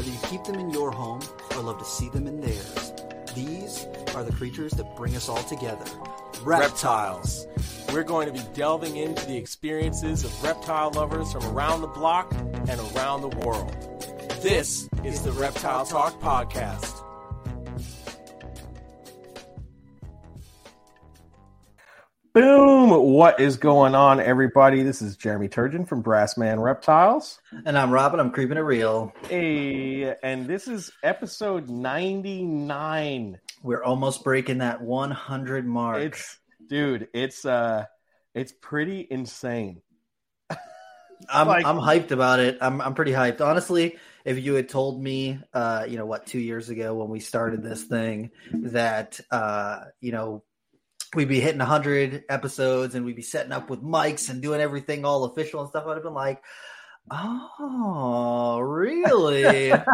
Whether you keep them in your home or love to see them in theirs, these are the creatures that bring us all together. Reptiles. We're going to be delving into the experiences of reptile lovers from around the block and around the world. This is the Reptile Talk Podcast. What is going on, everybody? This is Jeremy Turgeon from Brassman Reptiles. And I'm Robin. I'm creeping it real. Hey, and this is episode 99. We're almost breaking that 100 mark. It's, dude, it's uh, it's pretty insane. I'm like, I'm hyped about it. I'm I'm pretty hyped. Honestly, if you had told me, uh, you know what, two years ago when we started this thing, that uh, you know we'd be hitting 100 episodes and we'd be setting up with mics and doing everything all official and stuff, I'd have been like, oh, really? like,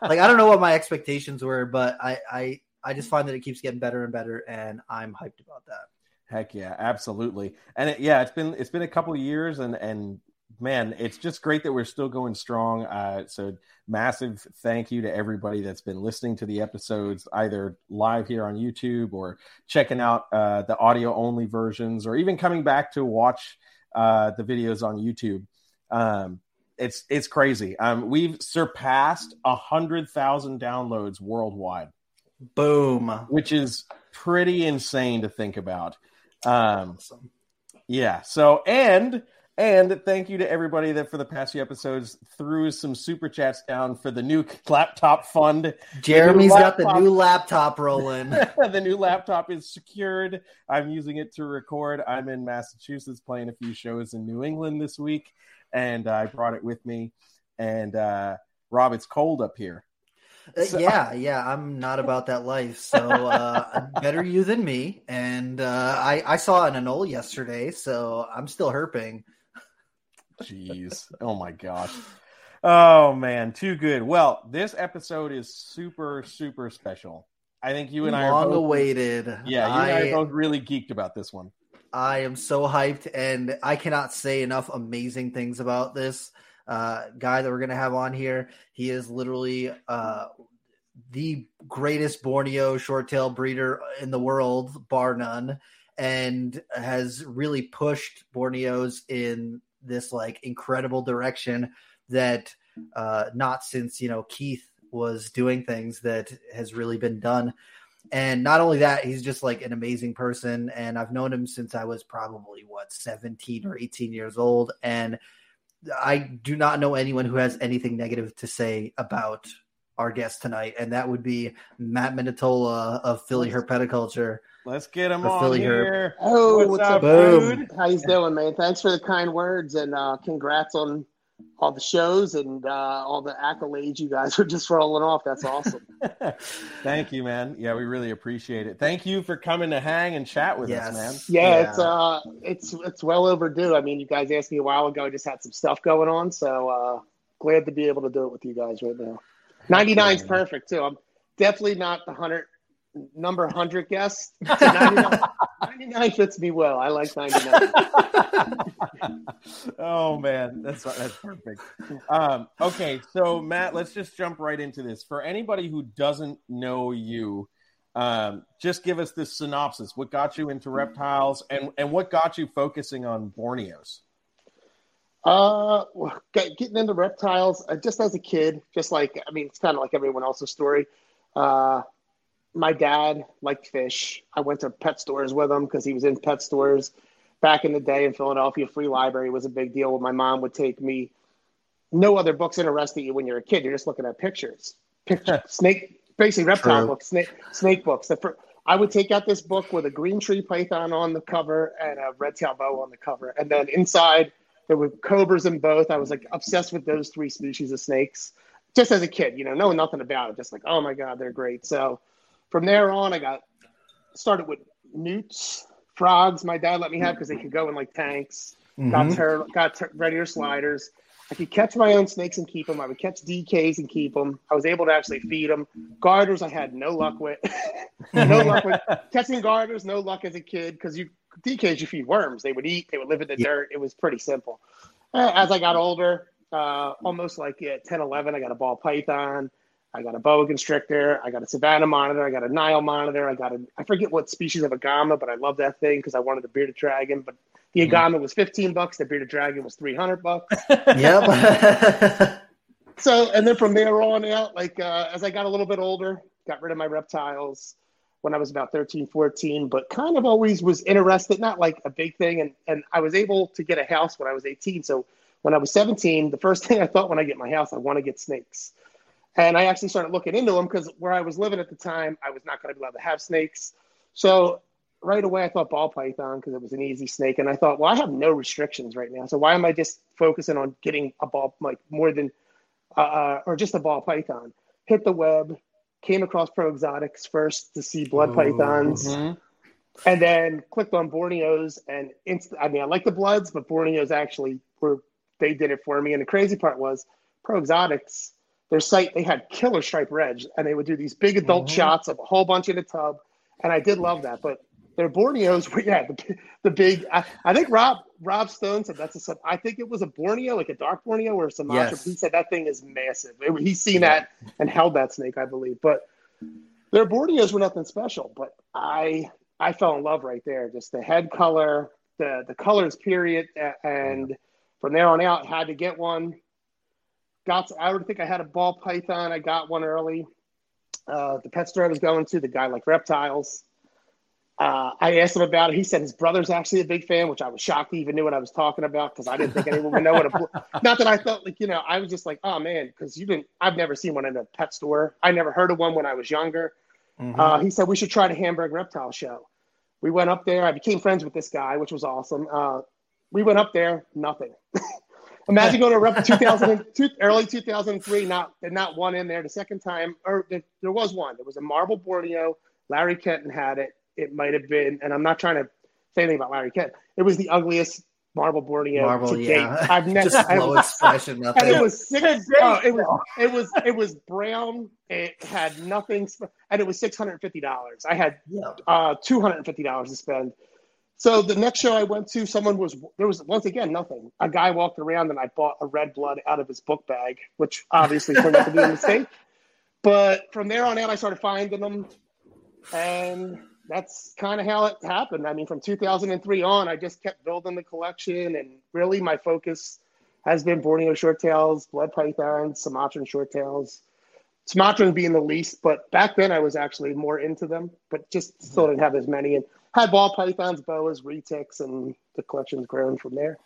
I don't know what my expectations were, but I, I, I just find that it keeps getting better and better, and I'm hyped about that. Heck yeah, absolutely. And it, yeah, it's been it's been a couple of years, and and man, it's just great that we're still going strong. Uh, so massive thank you to everybody that's been listening to the episodes, either live here on YouTube or checking out uh, the audio only versions, or even coming back to watch uh, the videos on YouTube. Um, it's it's crazy. Um, we've surpassed a hundred thousand downloads worldwide. Boom! Which is pretty insane to think about. Um, awesome. Yeah. So and and thank you to everybody that for the past few episodes threw some super chats down for the new laptop fund. Jeremy's the got the new laptop rolling. the new laptop is secured. I'm using it to record. I'm in Massachusetts playing a few shows in New England this week, and I brought it with me. And uh, Rob, it's cold up here. Uh, so, yeah, yeah, I'm not about that life. So uh, better you than me. And uh, I, I saw an anole yesterday, so I'm still herping. Jeez. Oh my gosh. Oh man, too good. Well, this episode is super, super special. I think you and Long I are both, awaited. Yeah, you I, and I are both really geeked about this one. I am so hyped, and I cannot say enough amazing things about this uh, guy that we're gonna have on here. He is literally uh, the greatest Borneo short tail breeder in the world, bar none, and has really pushed Borneos in this like incredible direction that uh, not since you know Keith was doing things that has really been done. And not only that, he's just like an amazing person. And I've known him since I was probably what 17 or 18 years old. And I do not know anyone who has anything negative to say about our guest tonight, and that would be Matt Minetola of Philly Herpetoculture. Let's get him on Philly here. Herp. Oh, what's, what's up, dude? How you doing, man? Thanks for the kind words and uh, congrats on all the shows and uh, all the accolades you guys are just rolling off. That's awesome. Thank you, man. Yeah, we really appreciate it. Thank you for coming to hang and chat with yes. us, man. Yeah, yeah, it's uh, it's it's well overdue. I mean, you guys asked me a while ago. I just had some stuff going on, so uh, glad to be able to do it with you guys right now. 99 is perfect too. I'm definitely not the hundred number 100 guest. 99, 99, fits me well. I like 99. oh man, that's that's perfect. Um, okay, so Matt, let's just jump right into this. For anybody who doesn't know you, um, just give us this synopsis. What got you into reptiles, and and what got you focusing on Borneos? Uh, getting into reptiles uh, just as a kid, just like I mean, it's kind of like everyone else's story. Uh, my dad liked fish. I went to pet stores with him because he was in pet stores back in the day in Philadelphia. Free library was a big deal. My mom would take me, no other books interested you when you're a kid. You're just looking at pictures, picture snake, basically reptile True. books, snake, snake books. I would take out this book with a green tree python on the cover and a red tail boa on the cover, and then inside there were cobras in both. I was like obsessed with those three species of snakes just as a kid, you know, knowing nothing about it, just like, oh my God, they're great. So from there on, I got started with newts, frogs. My dad let me have because they could go in like tanks. Mm-hmm. Got ter- got regular sliders. I could catch my own snakes and keep them. I would catch DKs and keep them. I was able to actually feed them. Garters, I had no luck with. no luck with catching garters. No luck as a kid because you DKs you feed worms. They would eat. They would live in the yeah. dirt. It was pretty simple. As I got older, uh, almost like at 10, 11, I got a ball python. I got a boa constrictor. I got a Savannah monitor. I got a Nile monitor. I got a, I forget what species of agama, but I love that thing because I wanted a bearded dragon. But the mm-hmm. agama was 15 bucks. The bearded dragon was 300 bucks. yep. so, and then from there on out, like uh, as I got a little bit older, got rid of my reptiles when I was about 13, 14, but kind of always was interested, not like a big thing. And, and I was able to get a house when I was 18. So when I was 17, the first thing I thought when I get my house, I want to get snakes. And I actually started looking into them because where I was living at the time, I was not going to be allowed to have snakes. So right away, I thought ball python because it was an easy snake. And I thought, well, I have no restrictions right now. So why am I just focusing on getting a ball, like more than, uh, uh or just a ball python? Hit the web, came across Pro Exotics first to see blood pythons. Mm-hmm. And then clicked on Borneos and inst- I mean, I like the bloods, but Borneos actually were, they did it for me. And the crazy part was Pro Exotics their site they had killer stripe reg and they would do these big adult mm-hmm. shots of a whole bunch in a tub and i did love that but their borneos were yeah the, the big I, I, think rob rob stone said that's a i think it was a borneo like a dark borneo or sumatra yes. he said that thing is massive it, he's seen yeah. that and held that snake i believe but their borneos were nothing special but i i fell in love right there just the head color the the colors period and from there on out had to get one got I would think I had a ball python. I got one early. Uh, the pet store I was going to, the guy like reptiles. Uh, I asked him about it. He said his brother's actually a big fan, which I was shocked he even knew what I was talking about because I didn't think anyone would know what a. not that I felt like you know, I was just like, oh man, because you didn't. I've never seen one in a pet store. I never heard of one when I was younger. Mm-hmm. Uh, he said we should try the Hamburg Reptile Show. We went up there. I became friends with this guy, which was awesome. Uh, we went up there, nothing. Imagine going to a rep 2002, early 2003, not not one in there. The second time, or the, there was one. There was a marble Borneo. Larry Kenton had it. It might have been, and I'm not trying to say anything about Larry Kenton. It was the ugliest marble Borneo marble, to yeah. date. I've never just low expression. Nothing. And it was six. Oh, it was it was it was brown. It had nothing, and it was six hundred fifty dollars. I had uh, two hundred and fifty dollars to spend so the next show I went to, someone was there was once again nothing. A guy walked around and I bought a red blood out of his book bag, which obviously turned out to be a mistake. But from there on out, I started finding them, and that's kind of how it happened. I mean, from 2003 on, I just kept building the collection, and really my focus has been Borneo short tails, blood pythons, Sumatran short tails. Sumatran being the least, but back then I was actually more into them, but just still didn't have as many. And had ball pythons, boas, retics, and the collection's grown from there.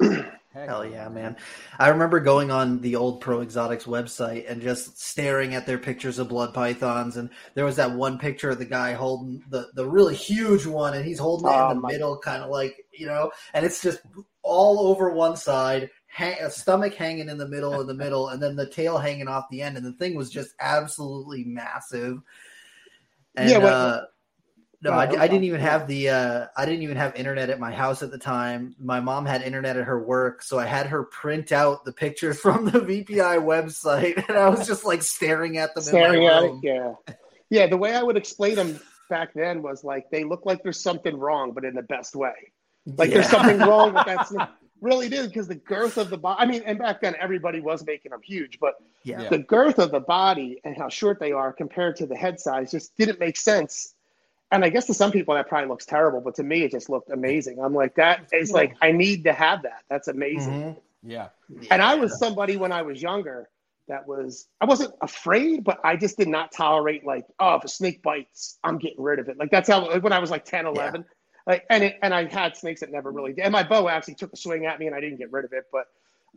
Hell yeah, man. I remember going on the old Pro Exotics website and just staring at their pictures of blood pythons. And there was that one picture of the guy holding the, the really huge one, and he's holding it oh, in the middle, kind of like, you know, and it's just all over one side, hang, a stomach hanging in the middle, in the middle, and then the tail hanging off the end. And the thing was just absolutely massive. And, yeah, well, uh, no, I, I, didn't even have the uh, I didn't even have internet at my house at the time. My mom had internet at her work, so I had her print out the pictures from the VPI website, and I was just like staring at them. Staring at it, yeah, yeah. The way I would explain them back then was like they look like there's something wrong, but in the best way. Like yeah. there's something wrong with that. really did because the girth of the body. I mean, and back then everybody was making them huge, but yeah. the girth of the body and how short they are compared to the head size just didn't make sense and I guess to some people that probably looks terrible, but to me it just looked amazing. I'm like, that is like I need to have that. That's amazing. Mm-hmm. Yeah. And I was somebody when I was younger that was I wasn't afraid, but I just did not tolerate like, oh, if a snake bites, I'm getting rid of it. Like that's how like, when I was like 10, 11. Yeah. Like and it, and I had snakes that never really did. And my bow actually took a swing at me and I didn't get rid of it. But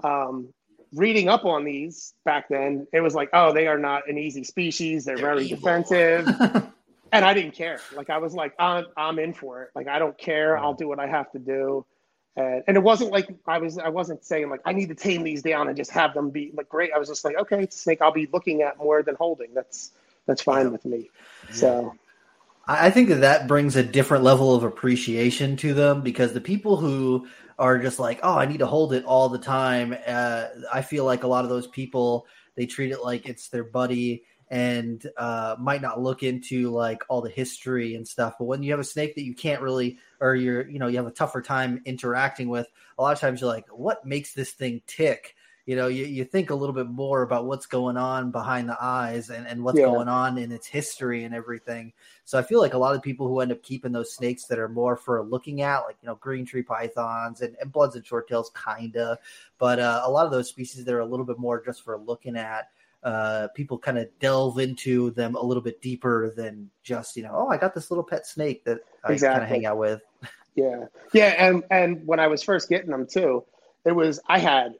um reading up on these back then, it was like, oh, they are not an easy species. They're, They're very evil. defensive. and I didn't care. Like I was like, I'm, I'm in for it. Like I don't care. I'll do what I have to do. And, and it wasn't like I was I wasn't saying like I need to tame these down and just have them be like great. I was just like, okay, it's a snake I'll be looking at more than holding. That's that's fine with me. Yeah. So I think that that brings a different level of appreciation to them because the people who are just like, oh, I need to hold it all the time. Uh, I feel like a lot of those people they treat it like it's their buddy and uh, might not look into like all the history and stuff. But when you have a snake that you can't really, or you're, you know, you have a tougher time interacting with, a lot of times you're like, what makes this thing tick? you know, you, you think a little bit more about what's going on behind the eyes and, and what's yeah. going on in its history and everything. So I feel like a lot of people who end up keeping those snakes that are more for looking at, like, you know, green tree pythons and, and bloods and short tails, kind of. But uh, a lot of those species that are a little bit more just for looking at, uh, people kind of delve into them a little bit deeper than just, you know, oh, I got this little pet snake that I exactly. kind of hang out with. Yeah. Yeah. And, and when I was first getting them too, it was, I had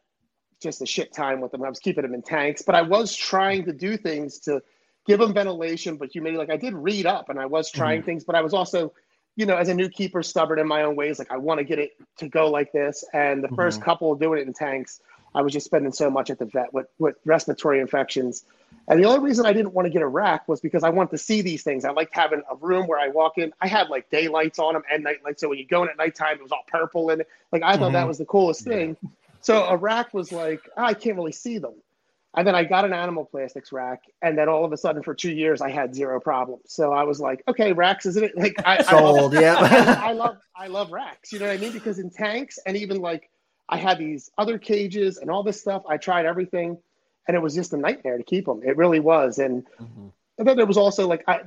just a shit time with them. I was keeping them in tanks, but I was trying to do things to give them ventilation, but humidity. Like I did read up and I was trying mm-hmm. things, but I was also, you know, as a new keeper, stubborn in my own ways. Like I want to get it to go like this. And the mm-hmm. first couple doing it in tanks, I was just spending so much at the vet with, with respiratory infections. And the only reason I didn't want to get a rack was because I want to see these things. I liked having a room where I walk in. I had like daylights on them and night lights. So when you go in at nighttime, it was all purple and like I thought mm-hmm. that was the coolest thing. So a rack was like, oh, I can't really see them. And then I got an animal plastics rack, and then all of a sudden, for two years, I had zero problems. So I was like, okay, racks, isn't it? Like, I, sold, I love, yeah. I love, I love racks. You know what I mean? Because in tanks, and even like, I had these other cages and all this stuff. I tried everything, and it was just a nightmare to keep them. It really was. And, mm-hmm. and then there was also like, I,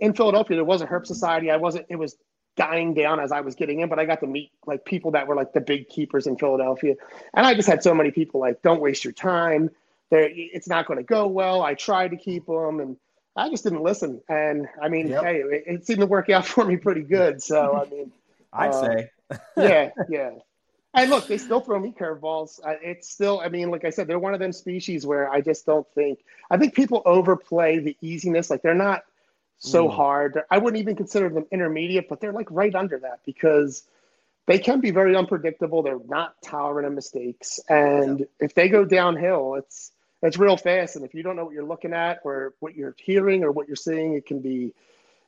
in Philadelphia, there was a herp society. I wasn't. It was dying down as I was getting in, but I got to meet like people that were like the big keepers in Philadelphia. And I just had so many people like, don't waste your time. There, it's not going to go well. I tried to keep them and I just didn't listen. And I mean, yep. hey, it, it, seemed to work out for me pretty good. So, I mean, I'd uh, say, yeah, yeah. And look, they still throw me curveballs. It's still, I mean, like I said, they're one of them species where I just don't think, I think people overplay the easiness. Like they're not, so mm. hard. I wouldn't even consider them intermediate, but they're like right under that because they can be very unpredictable. They're not tolerant of mistakes, and yeah. if they go downhill, it's it's real fast. And if you don't know what you're looking at or what you're hearing or what you're seeing, it can be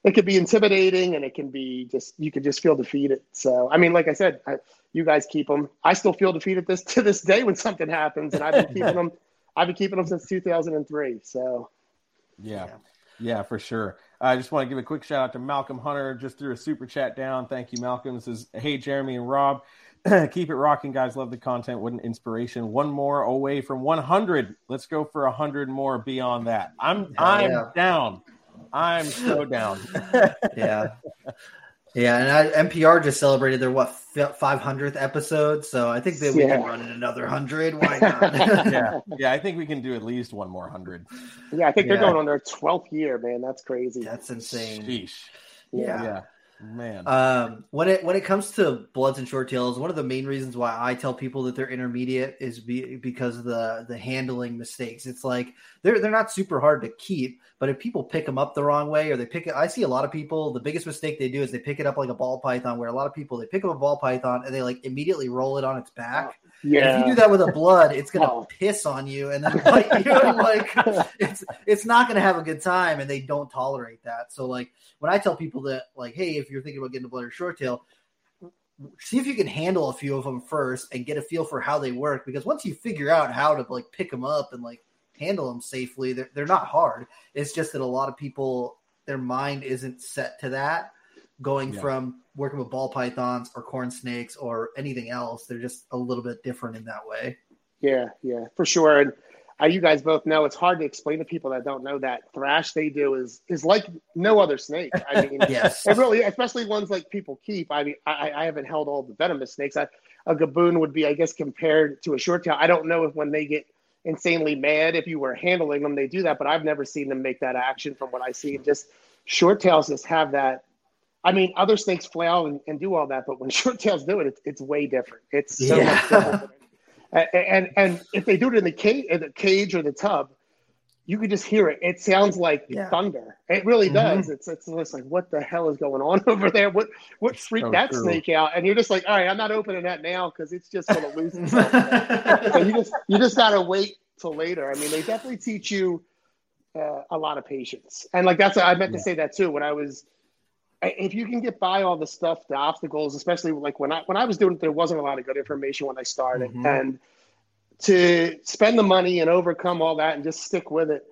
it could be intimidating and it can be just you could just feel defeated. So I mean, like I said, I, you guys keep them. I still feel defeated this to this day when something happens, and I've been keeping them. I've been keeping them since 2003. So yeah, yeah, for sure. I just want to give a quick shout out to Malcolm Hunter. Just threw a super chat down. Thank you, Malcolm. This is Hey, Jeremy and Rob. Keep it rocking, guys. Love the content. What an inspiration. One more away from 100. Let's go for 100 more beyond that. I'm I'm yeah. down. I'm so down. yeah. Yeah, and I, NPR just celebrated their what 500th episode, so I think that we yeah. can run in another hundred. Why not? yeah, yeah, I think we can do at least one more hundred. Yeah, I think yeah. they're going on their 12th year, man. That's crazy. That's insane. Sheesh. Yeah. yeah. Man. Um, when it when it comes to bloods and short tails, one of the main reasons why I tell people that they're intermediate is be, because of the the handling mistakes. It's like they're they're not super hard to keep, but if people pick them up the wrong way or they pick it, I see a lot of people. The biggest mistake they do is they pick it up like a ball python. Where a lot of people they pick up a ball python and they like immediately roll it on its back. Yeah. If you do that with a blood, it's gonna oh. piss on you and then bite you. Like it's it's not gonna have a good time, and they don't tolerate that. So like when I tell people that like, hey, if you're thinking about getting a blood or short tail, see if you can handle a few of them first and get a feel for how they work. Because once you figure out how to like pick them up and like handle them safely, they're they're not hard. It's just that a lot of people their mind isn't set to that going yeah. from working with ball pythons or corn snakes or anything else. They're just a little bit different in that way. Yeah, yeah, for sure. And uh, you guys both know it's hard to explain to people that don't know that thrash they do is is like no other snake. I mean, yes, it really, especially ones like people keep. I mean, I, I haven't held all the venomous snakes. I, a gaboon would be, I guess, compared to a short tail. I don't know if when they get insanely mad, if you were handling them, they do that, but I've never seen them make that action from what I see. Just short tails just have that I mean, other snakes flail and, and, do all that, but when short tails do it, it's, it's way different. It's so yeah. much different. and, and, and if they do it in the cage, in the cage or the tub, you can just hear it. It sounds like yeah. thunder. It really mm-hmm. does. It's, it's it's like what the hell is going on over there? What what freaked so that true. snake out? And you're just like, all right, I'm not opening that now because it's just going to lose itself. so you just you just got to wait till later. I mean, they definitely teach you uh, a lot of patience. And like that's I meant yeah. to say that too when I was if you can get by all the stuff, the obstacles, especially like when I when I was doing it, there wasn't a lot of good information when I started, mm-hmm. and to spend the money and overcome all that and just stick with it,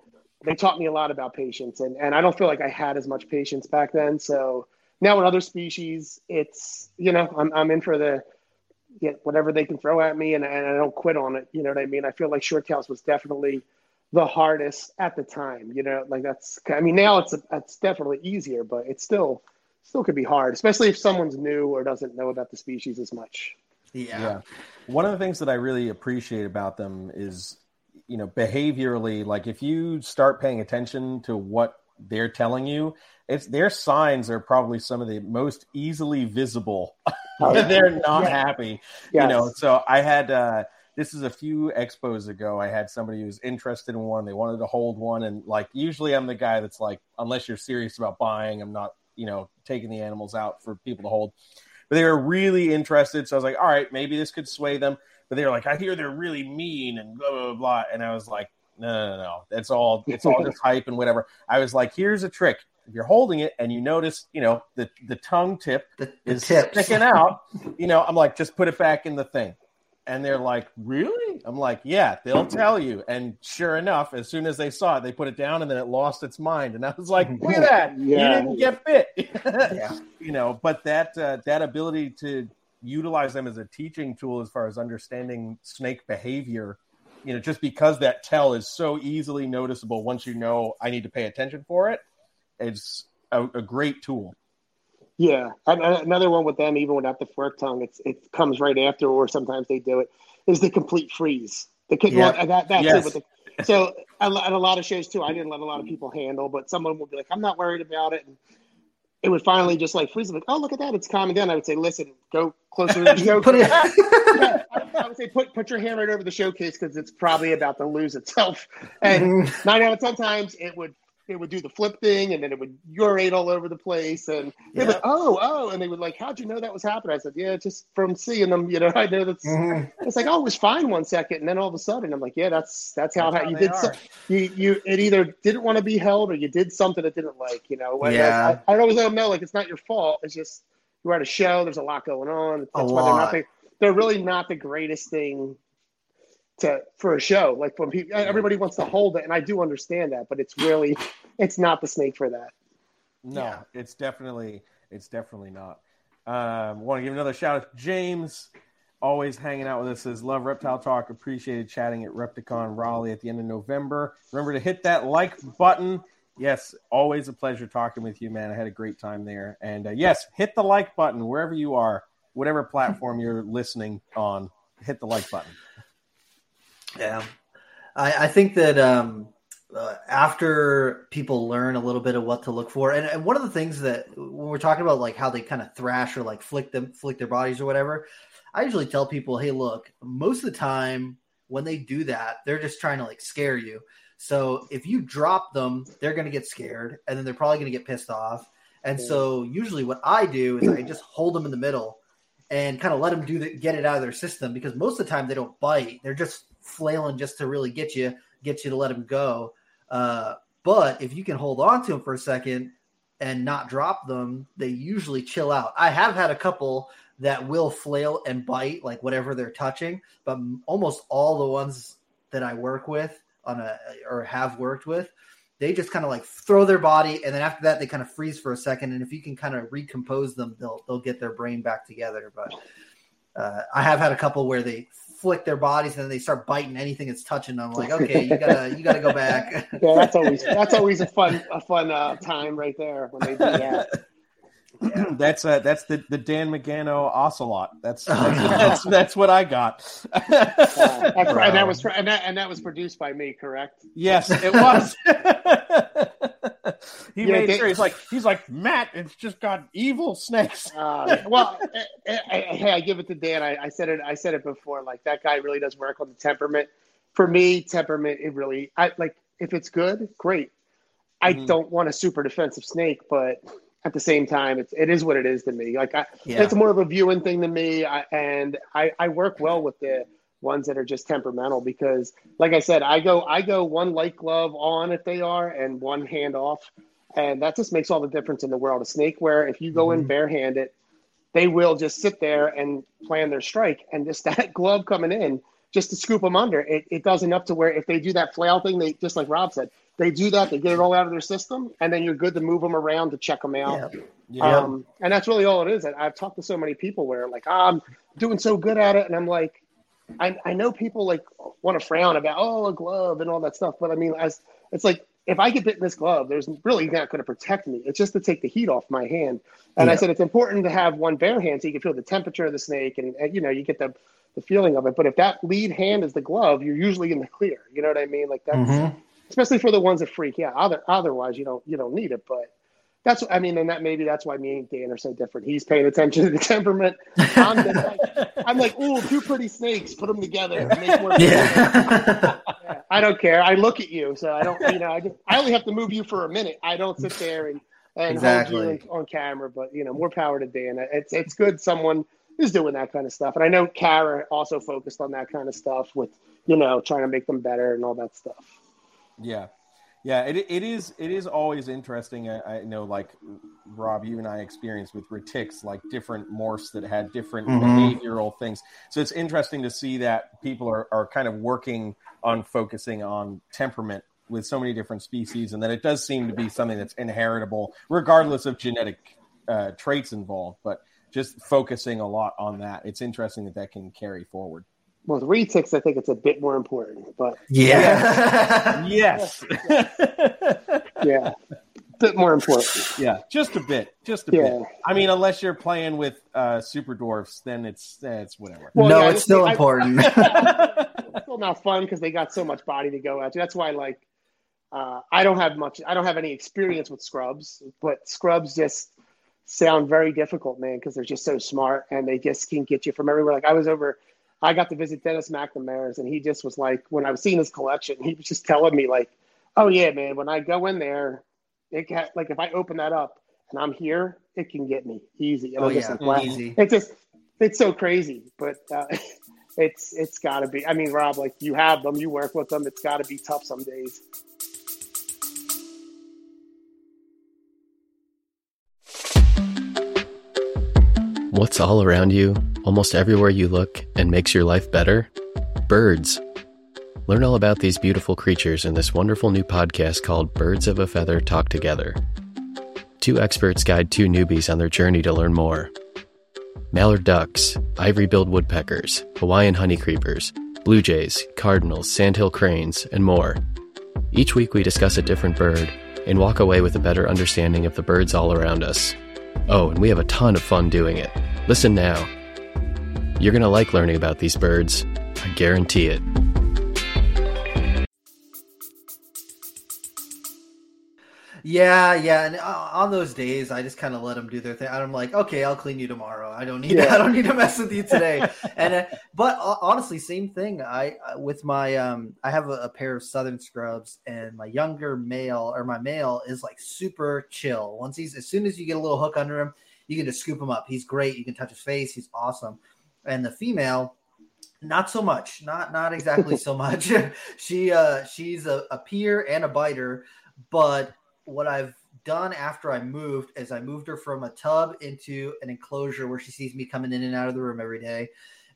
they taught me a lot about patience, and and I don't feel like I had as much patience back then. So now in other species, it's you know I'm I'm in for the get whatever they can throw at me, and, and I don't quit on it. You know what I mean? I feel like short tails was definitely the hardest at the time. You know, like that's. I mean, now it's a, it's definitely easier, but it's still still could be hard, especially if someone's new or doesn't know about the species as much. Yeah. yeah. One of the things that I really appreciate about them is, you know, behaviorally, like if you start paying attention to what they're telling you, it's their signs are probably some of the most easily visible. Oh, they're not yeah. happy. Yes. You know, so I had uh this is a few expos ago. I had somebody who was interested in one. They wanted to hold one, and like usually, I'm the guy that's like, unless you're serious about buying, I'm not, you know, taking the animals out for people to hold. But they were really interested, so I was like, all right, maybe this could sway them. But they were like, I hear they're really mean and blah blah blah, and I was like, no, no, no, no. That's all. It's all just hype and whatever. I was like, here's a trick. If you're holding it and you notice, you know, the the tongue tip the, the is sticking out, you know, I'm like, just put it back in the thing. And they're like, really? I'm like, yeah, they'll tell you. And sure enough, as soon as they saw it, they put it down and then it lost its mind. And I was like, look at that. Yeah. You didn't get bit. yeah. You know, but that uh, that ability to utilize them as a teaching tool as far as understanding snake behavior you know, just because that tell is so easily noticeable once you know I need to pay attention for it, it's a, a great tool. Yeah, another one with them, even without the fork tongue, it's it comes right after, or sometimes they do it. Is the complete freeze? The yeah. well, that that's yes. it. The, so at a lot of shows too, I didn't let a lot of people handle, but someone would be like, "I'm not worried about it," and it would finally just like freeze. Like, oh, look at that, it's calming down. I would say, "Listen, go closer to the show." put it. yeah, I would say, put put your hand right over the showcase because it's probably about to lose itself. And mm-hmm. nine out of ten times, it would it would do the flip thing and then it would urinate all over the place and yeah. like, oh, oh, and they would like, how'd you know that was happening? I said, yeah, just from seeing them, you know, I know that's, mm-hmm. it's like, oh, it was fine one second. And then all of a sudden I'm like, yeah, that's, that's how, that's how you did. So, you, you, it either didn't want to be held or you did something that didn't like, you know, yeah. I, I, always let them know, like, it's not your fault. It's just, you're at a show. There's a lot going on. That's a lot. They're, they're really not the greatest thing to for a show. Like when people, everybody wants to hold it, and I do understand that, but it's really, it's not the snake for that. No, yeah. it's definitely, it's definitely not. Um, want to give another shout out to James, always hanging out with us. Says love reptile talk. Appreciated chatting at Repticon Raleigh at the end of November. Remember to hit that like button. Yes, always a pleasure talking with you, man. I had a great time there. And uh, yes, hit the like button wherever you are, whatever platform you're listening on. Hit the like button. Yeah, I, I think that um, uh, after people learn a little bit of what to look for, and, and one of the things that when we're talking about like how they kind of thrash or like flick them, flick their bodies or whatever, I usually tell people, hey, look, most of the time when they do that, they're just trying to like scare you. So if you drop them, they're going to get scared, and then they're probably going to get pissed off. And so usually what I do is I just hold them in the middle and kind of let them do the, get it out of their system because most of the time they don't bite; they're just flailing just to really get you get you to let him go. Uh, but if you can hold on to him for a second and not drop them, they usually chill out. I have had a couple that will flail and bite like whatever they're touching, but almost all the ones that I work with on a or have worked with, they just kind of like throw their body and then after that they kind of freeze for a second and if you can kind of recompose them, they'll they'll get their brain back together. But uh, I have had a couple where they flick their bodies and then they start biting anything that's touching them. Like, okay, you gotta you gotta go back. yeah, that's always that's always a fun a fun uh, time right there when they do that. Yeah. that's uh, that's the, the Dan Magano ocelot. That's that's, that's, that's what I got. uh, and that was and that and that was produced by me, correct? Yes, it was. he yeah, made they, sure he's like he's like Matt. It's just got evil snakes. Uh, well, hey, I give it to Dan. I, I, said it. I said it before. Like that guy really does work on the temperament. For me, temperament. It really. I like if it's good, great. I mm-hmm. don't want a super defensive snake, but at the same time, it's it is what it is to me. Like I, yeah. it's more of a viewing thing to me, I, and I I work well with the ones that are just temperamental because like I said, I go I go one light glove on if they are and one hand off. And that just makes all the difference in the world. A snake where if you go mm-hmm. in barehanded, they will just sit there and plan their strike. And just that glove coming in just to scoop them under. It, it does enough to where if they do that flail thing, they just like Rob said, they do that, they get it all out of their system, and then you're good to move them around to check them out. Yeah. Yeah. Um, and that's really all it is. I- I've talked to so many people where like "Ah, I'm doing so good at it, and I'm like, I, I know people like want to frown about oh a glove and all that stuff, but I mean, as it's like if I get bit in this glove, there's really not going to protect me. It's just to take the heat off my hand. And I said it's important to have one bare hand so you can feel the temperature of the snake, and, and you know you get the the feeling of it. But if that lead hand is the glove, you're usually in the clear. You know what I mean? Like that's Mhm. especially for the ones that freak out. Other, otherwise, you don't you don't need it. But that's I mean, and that maybe that's why me and Dan are so different. He's paying attention to the temperament. I'm just like I'm like, ooh, two pretty snakes, put them together. Make one Yeah. Yeah, I don't care. I look at you, so I don't. You know, I just I only have to move you for a minute. I don't sit there and and Exactly. hold you on, on camera. But you know, more power to Dan. It's it's good someone is doing that kind of stuff, and I know Kara also focused on that kind of stuff with you know trying to make them better and all that stuff. Yeah, yeah. It it is it is always interesting. I, I know, like Rob, you and I experienced with retics, like different morphs that had different Mhm. behavioral things. So it's interesting to see that people are are kind of working on focusing on temperament with so many different species, and that it does seem to be something that's inheritable, regardless of genetic uh, traits involved. But just focusing a lot on that, it's interesting that that can carry forward. Well, with retics, I think it's a bit more important, but yeah. Yes. yeah, bit more important. Yeah, just a bit, just a Yeah. bit. I mean, unless you're playing with uh, super dwarfs, then it's eh, it's whatever. Well, no, yeah, it's still I- important. it's still not fun because they got so much body to go at you. That's why, like, uh, I don't have much. I don't have any experience with scrubs, but scrubs just sound very difficult, man, because they're just so smart and they just can get you from everywhere. Like I was over, I got to visit Dennis McNamara's, and he just was like, when I was seeing his collection, he was just telling me like, "Oh yeah, man, when I go in there, it can like if I open that up and I'm here, it can get me easy." And oh yeah, like, wow. easy. It's just it's so crazy, but uh, it's it's got to be. I mean, Rob, like you have them, you work with them. It's got to be tough some days. What's all around you, almost everywhere you look, and makes your life better? Birds. Learn all about these beautiful creatures in this wonderful new podcast called Birds of a Feather Talk Together. Two experts guide two newbies on their journey to learn more. Mallard ducks, ivory billed woodpeckers, Hawaiian honeycreepers, blue jays, cardinals, sandhill cranes, and more. Each week we discuss a different bird and walk away with a better understanding of the birds all around us. Oh, and we have a ton of fun doing it. Listen now. You're going to like learning about these birds. I guarantee it. Yeah, yeah, and uh, on those days, I just kind of let them do their thing. I'm like, okay, I'll clean you tomorrow. I don't need, Yeah. I don't need to mess with you today. and uh, but uh, honestly, same thing. I uh, with my um, I have a, a pair of Southern scrubs, and my younger male or my male is like super chill. Once he's as soon as you get a little hook under him, you can just scoop him up. He's great. You can touch his face. He's awesome. And the female, not so much. Not not exactly so much. she uh she's a, a peer and a biter, but what I've done after I moved is I moved her from a tub into an enclosure where she sees me coming in and out of the room every day.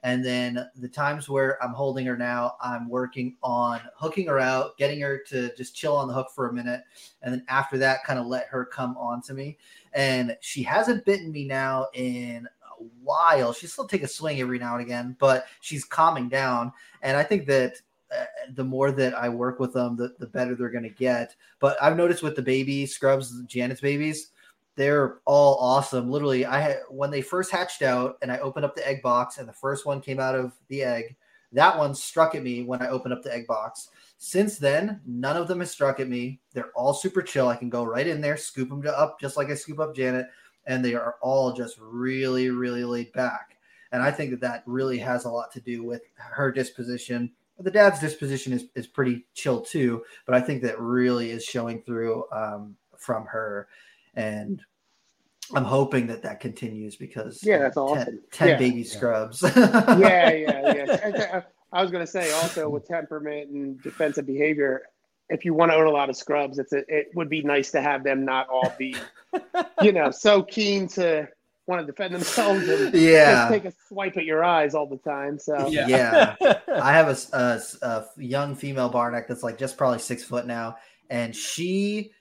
And then the times where I'm holding her now, I'm working on hooking her out, getting her to just chill on the hook for a minute. And then after that, kind of let her come on to me. And she hasn't bitten me now in a while. She still take a swing every now and again, but she's calming down. And I think that uh, the more that I work with them, the, the better they're going to get. But I've noticed with the baby scrubs, Janet's babies, they're all awesome. Literally, I had when they first hatched out, and I opened up the egg box, and the first one came out of the egg. That one struck at me when I opened up the egg box. Since then, none of them has struck at me. They're all super chill. I can go right in there, scoop them up just like I scoop up Janet, and they are all just really, really laid back. And I think that that really has a lot to do with her disposition the dad's disposition is, is pretty chill too, but I think that really is showing through um, from her. And I'm hoping that that continues because Yeah, that's 10 awesome. 10 Yeah. baby scrubs. yeah, yeah, yeah. I was going to say also with temperament and defensive behavior, if you want to own a lot of scrubs, it's a, it would be nice to have them not all be, you know, so keen to want to defend themselves and Yeah. just take a swipe at your eyes all the time. So Yeah. I have a a young female barnack that's like just probably six foot now, and she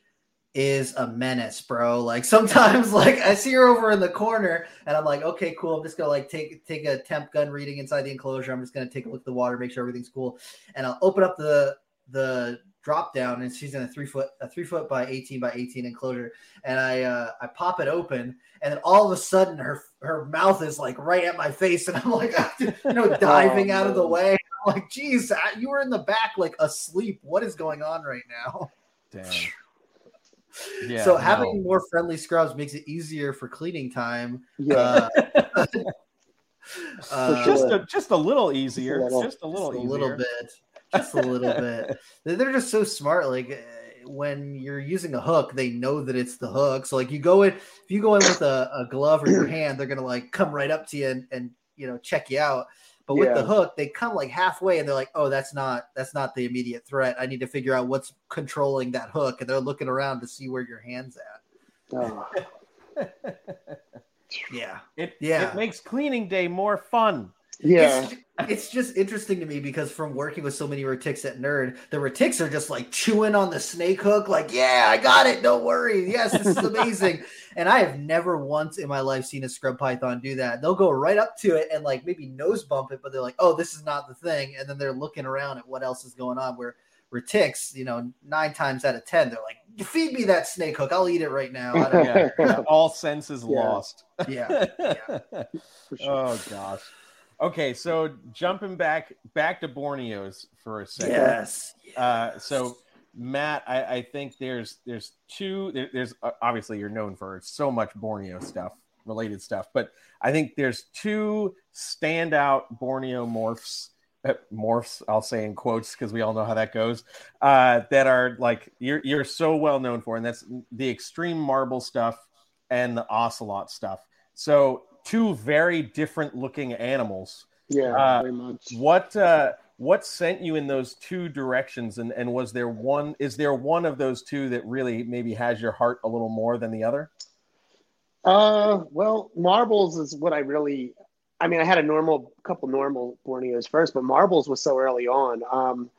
is a menace, bro. Like sometimes, like I see her over in the corner, and I'm like, okay, cool. I'm just gonna like take take a temp gun reading inside the enclosure. I'm just gonna take a look at the water, make sure everything's cool, and I'll open up the the drop down, and she's in a three foot a three foot by eighteen by eighteen enclosure, and I uh, I pop it open, and then all of a sudden her her mouth is like right at my face, and I'm like, you know, diving out of the way. I'm like, geez, you were in the back like asleep. What is going on right now? Damn. Yeah, so no. having more friendly scrubs makes it easier for cleaning time. yeah, Uh, uh, just a just a little easier, little. just a little just a little bit, just a little bit. They're they're just so smart. Like uh, when you're using a hook, they know that it's the hook. So like you go in, if you go in with a, a glove or your hand, they're gonna like come right up to you and, and you know check you out. But with Yeah. the hook, they come like halfway and they're like, "Oh, that's not that's not the immediate threat. I need to figure out what's controlling that hook." And they're looking around to see where your hands at. Oh, Yeah, It Yeah. it makes cleaning day more fun. Yeah. It's, it's just interesting to me because from working with so many retics at Nerd, the retics are just like chewing on the snake hook, like, yeah, I got it. Don't worry. Yes, this is amazing. and I have never once in my life seen a scrub python do that. They'll go right up to it and like maybe nose bump it, but they're like, oh, this is not the thing. And then they're looking around at what else is going on. Where retics, you know, nine times out of 10, they're like, feed me that snake hook. I'll eat it right now. I don't Yeah, yeah, all senses Yeah. lost. yeah. For sure. oh gosh. Okay, so jumping back back to Borneo's for a second. Yes. Uh, so Matt, I, I think there's there's two. There, there's uh, obviously you're known for so much Borneo stuff, related stuff, but I think there's two standout Borneo morphs. uh, Morphs, I'll say in quotes because we all know how that goes. Uh, that are like you're you're so well known for, and that's the extreme marble stuff and the ocelot stuff. So two very different looking animals yeah, uh, very much. what uh what sent you in those two directions and and was there one is there one of those two that really maybe has your heart a little more than the other Uh, well, marbles is what I really. I mean, I had a normal couple normal Borneos first, but marbles was so early on. Um,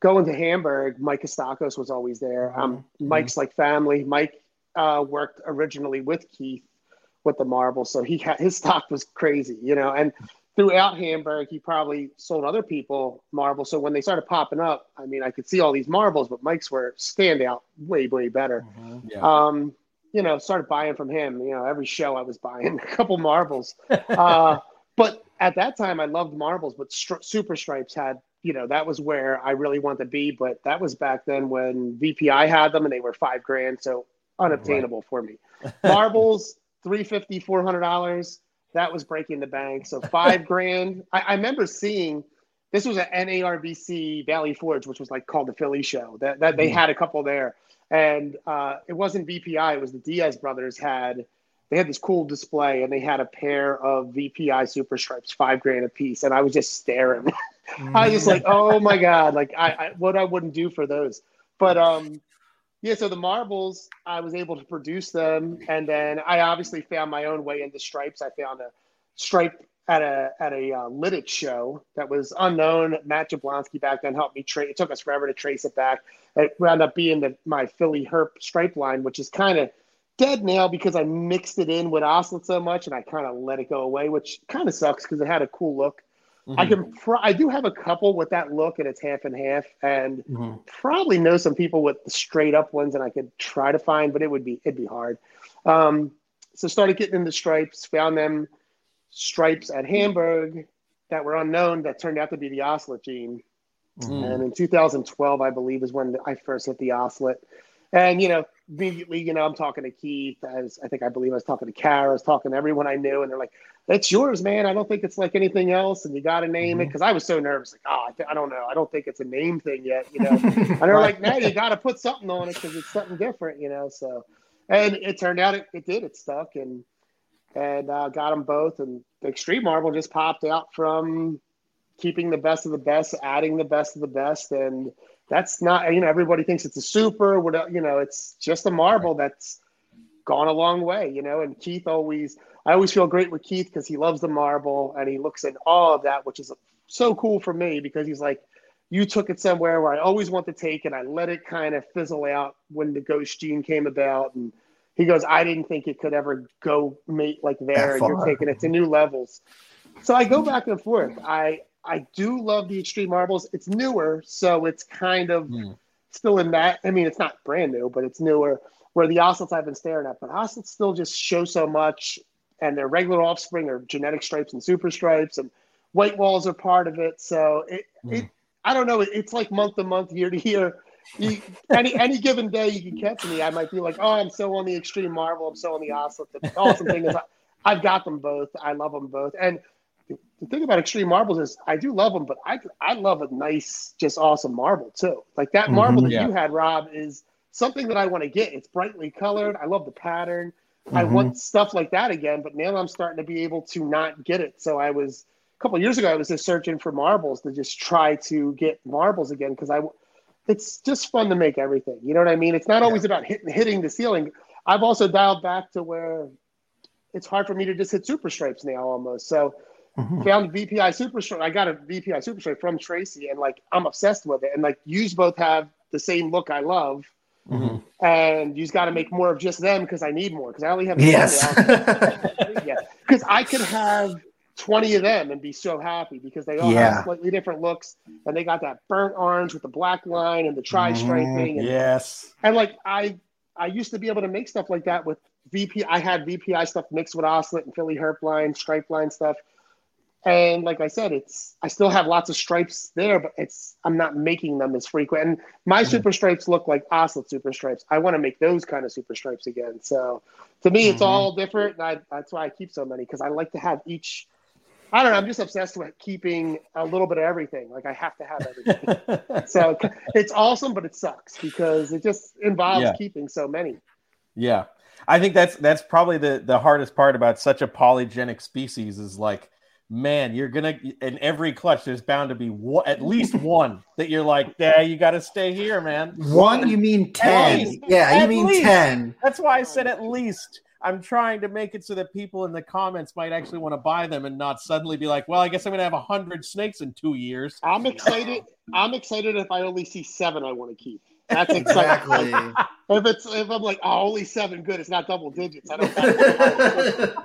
going to Hamburg, Mike Kostakos was always there. Um, Mhm. Mike's like family. Mike uh, worked originally with Keith with the marbles, so he had his stock was crazy, you know. And throughout Hamburg, he probably sold other people marbles. So when they started popping up, I mean, I could see all these marbles, but Mike's were standout, way way better yeah um, you know, started buying from him. You know, every show I was buying a couple marbles. Uh, but at that time, I loved marbles, but stri- Super Stripes had, you know, that was where I really wanted to be. But that was back then when VPI had them and they were five grand, so unobtainable for me. Marbles, 350 $400. That was breaking the bank. So five grand. I, I remember seeing this was at NARBC Valley Forge, which was like called the Philly show. That, that they Mhm. had a couple there and uh, it wasn't VPI. It was the Diaz brothers had. They had this cool display, and they had a pair of VPI Super Stripes, five grand a piece, and I was just staring. I was just like, oh my god, like I, I what I wouldn't do for those. But um, yeah. So the marbles, I was able to produce them, and then I obviously found my own way into stripes. I found a stripe at a at a uh, show that was unknown. Matt Jablonski back then helped me trace. It took us forever to trace it back. It wound up being the my Philly Herp stripe line, which is kind of dead now because I mixed it in with Ocelot so much, and I kind of let it go away, which kind of sucks because it had a cool look. I Mhm. can pro- I do have a couple with that look, and it's half and half, and Mhm. probably know some people with the straight up ones, and I could try to find, but it would be it'd be hard. Um, so started getting into stripes, found them stripes at Hamburg that were unknown that turned out to be the Ocelot gene. Mm. And in 2012, I believe, is when I first hit the Ocelot. And, you know, immediately, you know, I'm talking to Keith. I, was, I think I believe I was talking to Kara. I was talking to everyone I knew. And they're like, that's yours, man. I don't think it's like anything else. And you got to name it. Because I was so nervous. Like, oh, I, don't know. I don't think it's a name thing yet, you know. and they're like, no, you got to put something on it because it's something different, you know. So, and it turned out it, it did. It stuck. And, and uh, got them both. And the Extreme Marble just popped out from keeping the best of the best, adding the best of the best, and that's not you know everybody thinks it's a super, what you know, it's just a marble that's gone a long way, you know. And Keith always, I always feel great with Keith because he loves the marble and he looks in awe of that, which is so cool for me because he's like, you took it somewhere where I always want to take it. I let it kind of fizzle out when the Ghost Gene came about, and he goes, I didn't think it could ever go mate like there, and you're taking it to new levels. So I go back and forth. I I do love the Extreme Marbles. It's newer, so it's kind of mm. still in that. I mean, it's not brand new, but it's newer. Where the Ocelots I've been staring at, but Ocelots still just show so much, and their regular offspring are genetic stripes and super stripes, and white walls are part of it. So it, mm. it I don't know. It's like month to month, year to year. You, any any given day you can catch me, I might be like, oh, I'm so on the extreme marble, I'm so on the Ocelot. The awesome thing is, I, I've got them both. I love them both, and the thing about extreme marbles is I do love them, but I I love a nice, just awesome marble too. Like that marble mm-hmm, that yeah. you had, Rob, is something that I want to get. It's brightly colored. I love the pattern. Mm-hmm. I want stuff like that again, but now I'm starting to be able to not get it. So I was a couple years ago, I was just searching for marbles to just try to get marbles again because I. It's just fun to make everything. You know what I mean? It's not always yeah. about hitting hitting the ceiling. I've also dialed back to where it's hard for me to just hit super stripes now almost. So Mm-hmm. Found VPI Super Stripe. I got a VPI Super Stripe from Tracy, and like I'm obsessed with it. And like you both have the same look I love. Mm-hmm. And you've got to make more of just them because I need more because I only have yes. Because I could have 20 of them and be so happy because they all yeah. have slightly different looks and they got that burnt orange with the black line and the tri striping. Mm, yes. And like I I used to be able to make stuff like that with VP. I had VPI stuff mixed with Ocelot and Philly Herp line, stripe line stuff. And like I said, it's I still have lots of stripes there, but it's I'm not making them as frequent. And my mm-hmm. super stripes look like Ocelot super stripes. I want to make those kind of super stripes again. So to me, it's mm-hmm. all different. I, that's why I keep so many because I like to have each. I don't know. I'm just obsessed with keeping a little bit of everything. Like I have to have everything. so it's awesome, but it sucks because it just involves yeah. keeping so many. Yeah, I think that's that's probably the the hardest part about such a polygenic species is like man, you're gonna in every clutch. There's bound to be one, at least one that you're like, yeah, you got to stay here, man. One, you mean ten? Least, yeah, you mean least. ten. That's why I said at least. I'm trying to make it so that people in the comments might actually want to buy them and not suddenly be like, "Well, I guess I'm going to have a hundred snakes in two years." I'm excited. I'm excited if I only see seven. I want to keep. That's exactly. if it's if I'm like, oh, only seven, good. It's not double digits. I don't.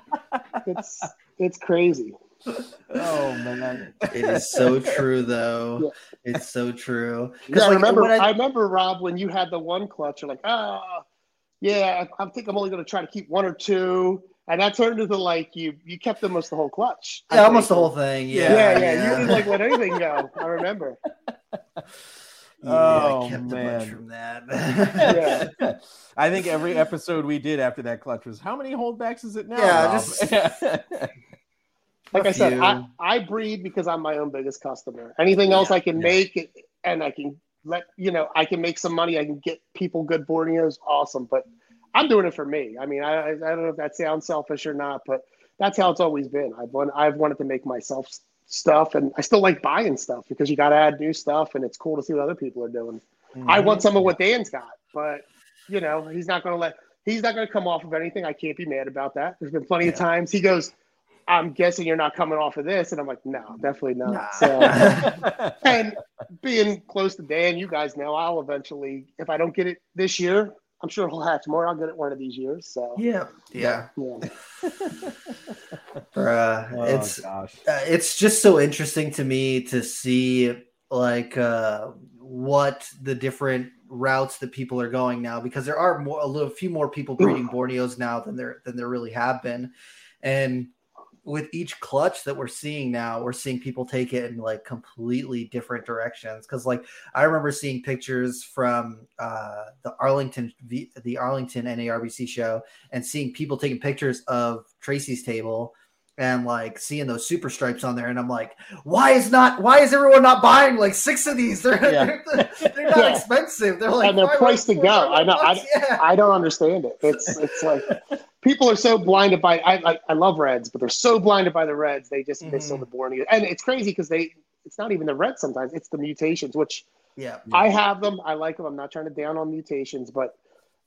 it's it's crazy oh man, it is so true though. Yeah. It's so true. Yeah, like, I remember. I, I, remember Rob when you had the one clutch. You're like, ah, oh, yeah. I, I think I'm only going to try to keep one or two. And that turned into like you you kept almost the whole clutch. Yeah, almost the whole thing. Yeah, yeah, yeah. yeah. You didn't like let anything go. I remember. Yeah, oh, I kept man. a from that. yeah. I think every episode we did after that clutch was how many holdbacks is it now? Yeah, just like I said, I, I breed because I'm my own biggest customer. Anything else yeah, I can yeah. make and I can let you know I can make some money. I can get people good Borneos, awesome. But I'm doing it for me. I mean, I I don't know if that sounds selfish or not, but that's how it's always been. I've want, I've wanted to make myself stuff, and I still like buying stuff because you got to add new stuff, and it's cool to see what other people are doing. Mm-hmm. I want some of what Dan's got, but you know he's not going to let he's not going to come off of anything. I can't be mad about that. There's been plenty yeah. of times he goes I'm guessing you're not coming off of this. And I'm like, no, definitely not. Nah. So, and being close to Dan, you guys know I'll eventually, if I don't get it this year, I'm sure he'll hatch more. I'll get it one of these years. So yeah, yeah, yeah. uh, oh, it's uh, it's just so interesting to me to see like uh, what the different routes that people are going now because there are more a little few more people breeding Borneos now than there than there really have been, and with each clutch that we're seeing now, we're seeing people take it in like completely different directions. Because like I remember seeing pictures from uh, the Arlington the Arlington NARBC show and seeing people taking pictures of Tracy's table and like seeing those super stripes on there and i'm like why is not why is everyone not buying like six of these they're yeah. they're, they're, not yeah. expensive they're like and they're priced to go i know I, yeah. I don't understand it it's it's like people are so blinded by I, I, I love reds, but they're so blinded by the reds they just mm-hmm. miss on the Borneo. And it's crazy because they it's not even the reds sometimes, it's the mutations, which yeah, I have them. I like them. I'm not trying to down on mutations, but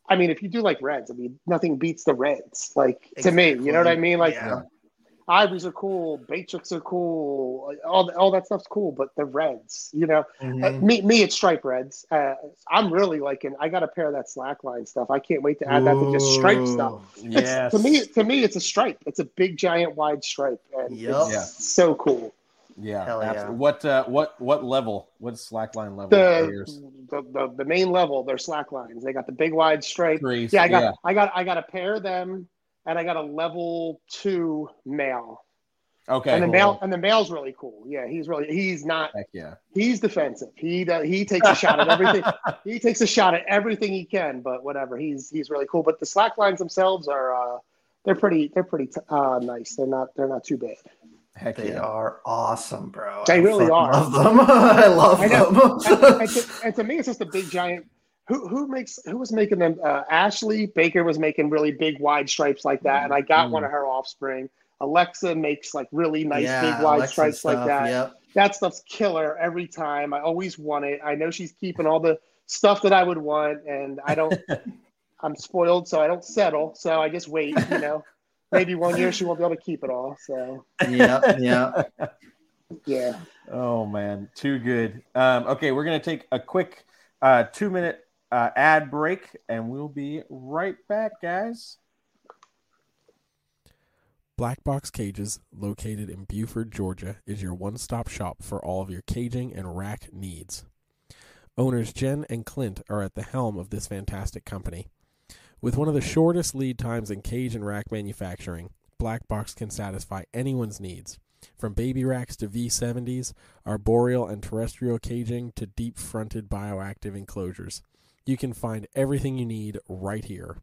I mean, if you do like reds, I mean, nothing beats the reds. Like to me, you know what I mean? Like Yeah. Ivories are cool, Batrix are cool, all all that stuff's cool, but the reds, you know, uh, Mhm. me me it's stripe reds. Uh, I'm really liking. I got a pair of that slackline stuff. I can't wait to add that to just stripe Ooh. stuff. It's- Yes. To me, to me, it's a stripe. It's a big, giant, wide stripe, and Yup. it's Yeah. so cool. Yeah. Yeah. What uh, what what level? What slackline level? The, the, the the main level, they're slacklines. They got the big, wide stripe. Threes, Yeah, I got yeah. I got I got a pair of them, and I got a level two male. Okay. and the cool. male and the male's really cool. Yeah, he's really he's not Heck yeah. he's defensive. He does, he takes a shot at everything. he takes a shot at everything he can, but whatever. He's he's really cool. But the slack lines themselves are uh, they're pretty they're pretty uh, nice. They're not they're not too bad. Heck They yeah. are awesome, bro. They I really fucking are. Love them. I love I them. and, and to, and to me, it's just a big giant. Who who makes who was making them? Uh, Ashley Baker was making really big wide stripes like that, and I got Mm. one of her offspring. Alexa makes like really nice Yeah, big wide Alexa stripes like that. Yep. That stuff's killer every time. I always want it. I know she's keeping all the stuff that I would want, and I don't. I'm spoiled, so I don't settle. So I just wait. You know, maybe one year she won't be able to keep it all. So Yeah. Yep. yeah. Oh man, too good. Um, okay, we're gonna take a quick uh, two minute uh, ad break, and we'll be right back, guys. Black Box Cages, located in Buford, Georgia, is your one stop shop for all of your caging and rack needs. Owners Jen and Clint are at the helm of this fantastic company. With one of the shortest lead times in cage and rack manufacturing, Black Box can satisfy anyone's needs. From baby racks to V70s, arboreal and terrestrial caging to deep fronted bioactive enclosures. You can find everything you need right here.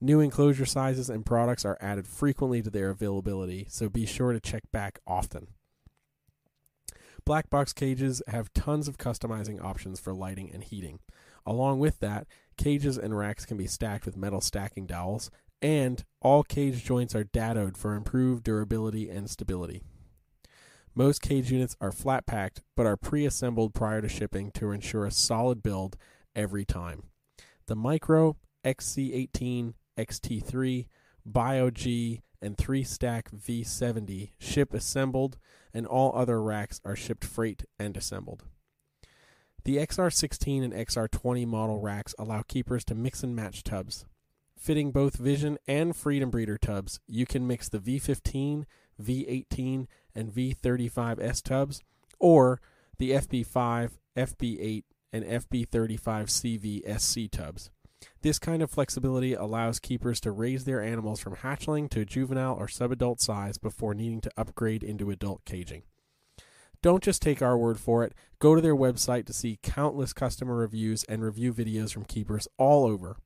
New enclosure sizes and products are added frequently to their availability, so be sure to check back often. Black box cages have tons of customizing options for lighting and heating. Along with that, cages and racks can be stacked with metal stacking dowels, and all cage joints are dadoed for improved durability and stability. Most cage units are flat packed, but are pre assembled prior to shipping to ensure a solid build every time. The Micro, XC18, XT3, BioG, and 3 stack V70 ship assembled, and all other racks are shipped freight and assembled. The XR16 and XR20 model racks allow keepers to mix and match tubs. Fitting both Vision and Freedom Breeder tubs, you can mix the V15, V18, and V35S tubs, or the FB5, FB8, and FB35CV SC tubs. This kind of flexibility allows keepers to raise their animals from hatchling to juvenile or subadult size before needing to upgrade into adult caging. Don't just take our word for it. Go to their website to see countless customer reviews and review videos from keepers all over.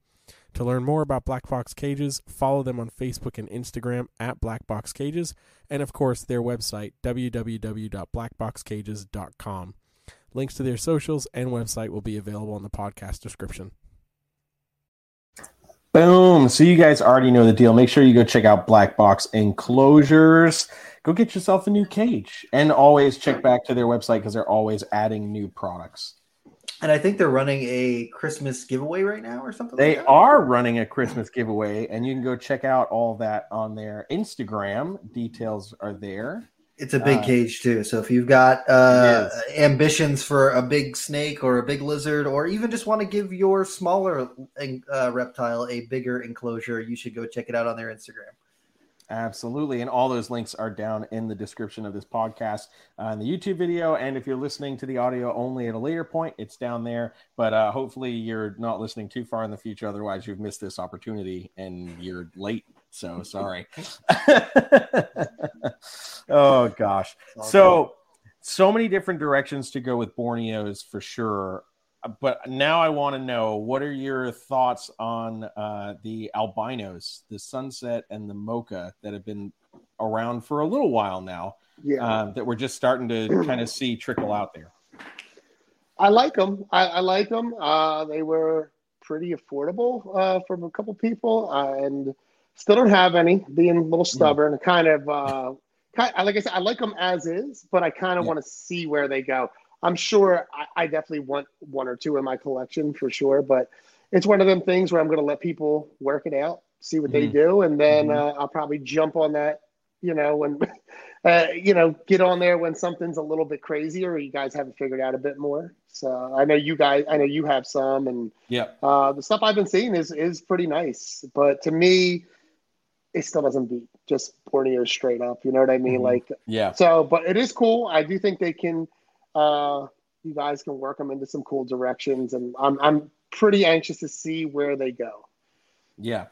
To learn more about Black Box Cages, follow them on Facebook and Instagram at Black Box Cages, and of course their website www.blackboxcages.com. Links to their socials and website will be available in the podcast description. Boom. So you guys already know the deal. Make sure you go check out Black Box Enclosures. Go get yourself a new cage, and always check back to their website because they're always adding new products. And I think they're running a Christmas giveaway right now or something. They like that. are running a Christmas giveaway, and you can go check out all that on their Instagram. Details are there. It's a big Uh, cage too. So if you've got uh, ambitions for a big snake or a big lizard, or even just want to give your smaller uh, reptile a bigger enclosure, you should go check it out on their Instagram. Absolutely. And all those links are down in the description of this podcast uh, in the YouTube video. And if you're listening to the audio only at a later point, it's down there. But uh, hopefully you're not listening too far in the future. Otherwise, you've missed this opportunity and you're late. So sorry. oh, gosh. So, so many different directions to go with Borneos for sure. But now I want to know what are your thoughts on uh, the albinos, the sunset and the mocha that have been around for a little while now, Yeah. um, that we're just starting to kind of see trickle out there. I like them. I, I like them. Uh, they were pretty affordable uh, from a couple people, uh, and still don't have any. Being a little stubborn, kind of. Uh, kind, like I said, I like them as is, but I kind of Yeah. want to see where they go. I'm sure I, I definitely want one or two in my collection for sure, but it's one of them things where I'm going to let people work it out, see what they Mhm. do, and then Mhm. uh, I'll probably jump on that. You know, when uh, you know, get on there when something's a little bit crazier, or you guys haven't figured out a bit more. So I know you guys, I know you have some, and yeah, uh, the stuff I've been seeing is is pretty nice. But to me, it still doesn't beat just Borneo straight up. You know what I mean? Mhm. Like Yeah. so, but it is cool. I do think they can. Uh, you guys can work them into some cool directions, and I'm I'm pretty anxious to see where they go. Yeah.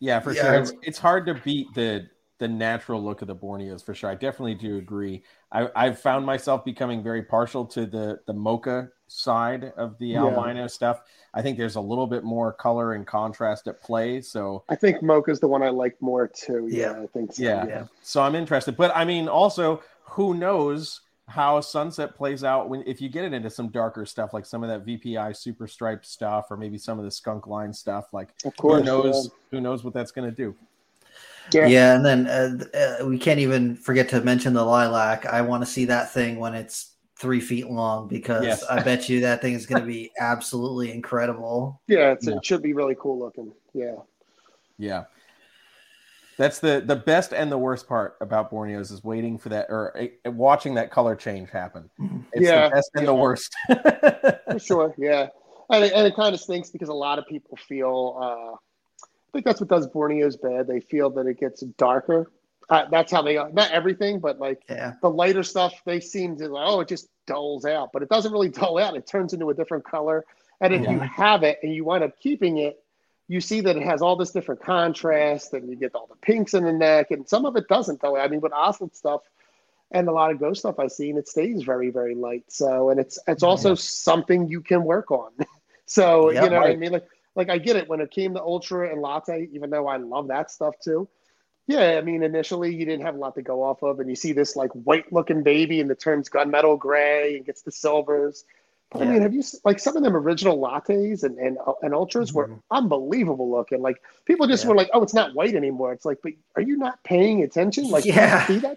Yeah, for Yeah. sure. It's it's hard to beat the the natural look of the Borneos for sure. I definitely do agree. I, I've found myself becoming very partial to the the mocha side of the Yeah. albino stuff. I think there's a little bit more color and contrast at play. So I think Mocha's the one I like more too. Yeah, Yeah. I think so. Yeah. Yeah. so I'm interested. But I mean, also, who knows how Sunset plays out when if you get it into some darker stuff, like some of that VPI super stripe stuff, or maybe some of the skunk line stuff. Like Of course. who knows? Who knows what that's going to do? Yeah. Yeah, and then uh, uh, we can't even forget to mention the lilac. I want to see that thing when it's three feet long because Yes. I bet you that thing is going to be absolutely incredible. Yeah, it's, Yeah. it should be really cool looking. Yeah. Yeah. That's the the best and the worst part about Borneos is waiting for that or uh, watching that color change happen. It's Yeah, the best and the worst. For sure, yeah, and it, and it kind of stinks because a lot of people feel. Uh, I think that's what does Borneo's bad. They feel that it gets darker. Uh, that's how they are. Not everything, but like Yeah. the lighter stuff, they seem to like, oh, it just dulls out, but it doesn't really dull out. It turns into a different color. And if you have it and you wind up keeping it, you see that it has all this different contrast, and you get all the pinks in the neck, and some of it doesn't though. I mean, with Ocelot stuff and a lot of ghost stuff I've seen, it stays very, very light. So, and it's it's also something you can work on. so Yeah, you know what I mean? Like like I get it when it came to Ultra and Latte, even though I love that stuff too. Yeah, I mean, initially you didn't have a lot to go off of, and you see this like white looking baby, and it turns gunmetal gray and gets the silvers. But I mean, have you like some of them original lattes and and, uh, and ultras were Mhm. unbelievable looking? Like people just Yeah. were like, "Oh, it's not white anymore." It's like, but are you not paying attention? Like, you Yeah. see that?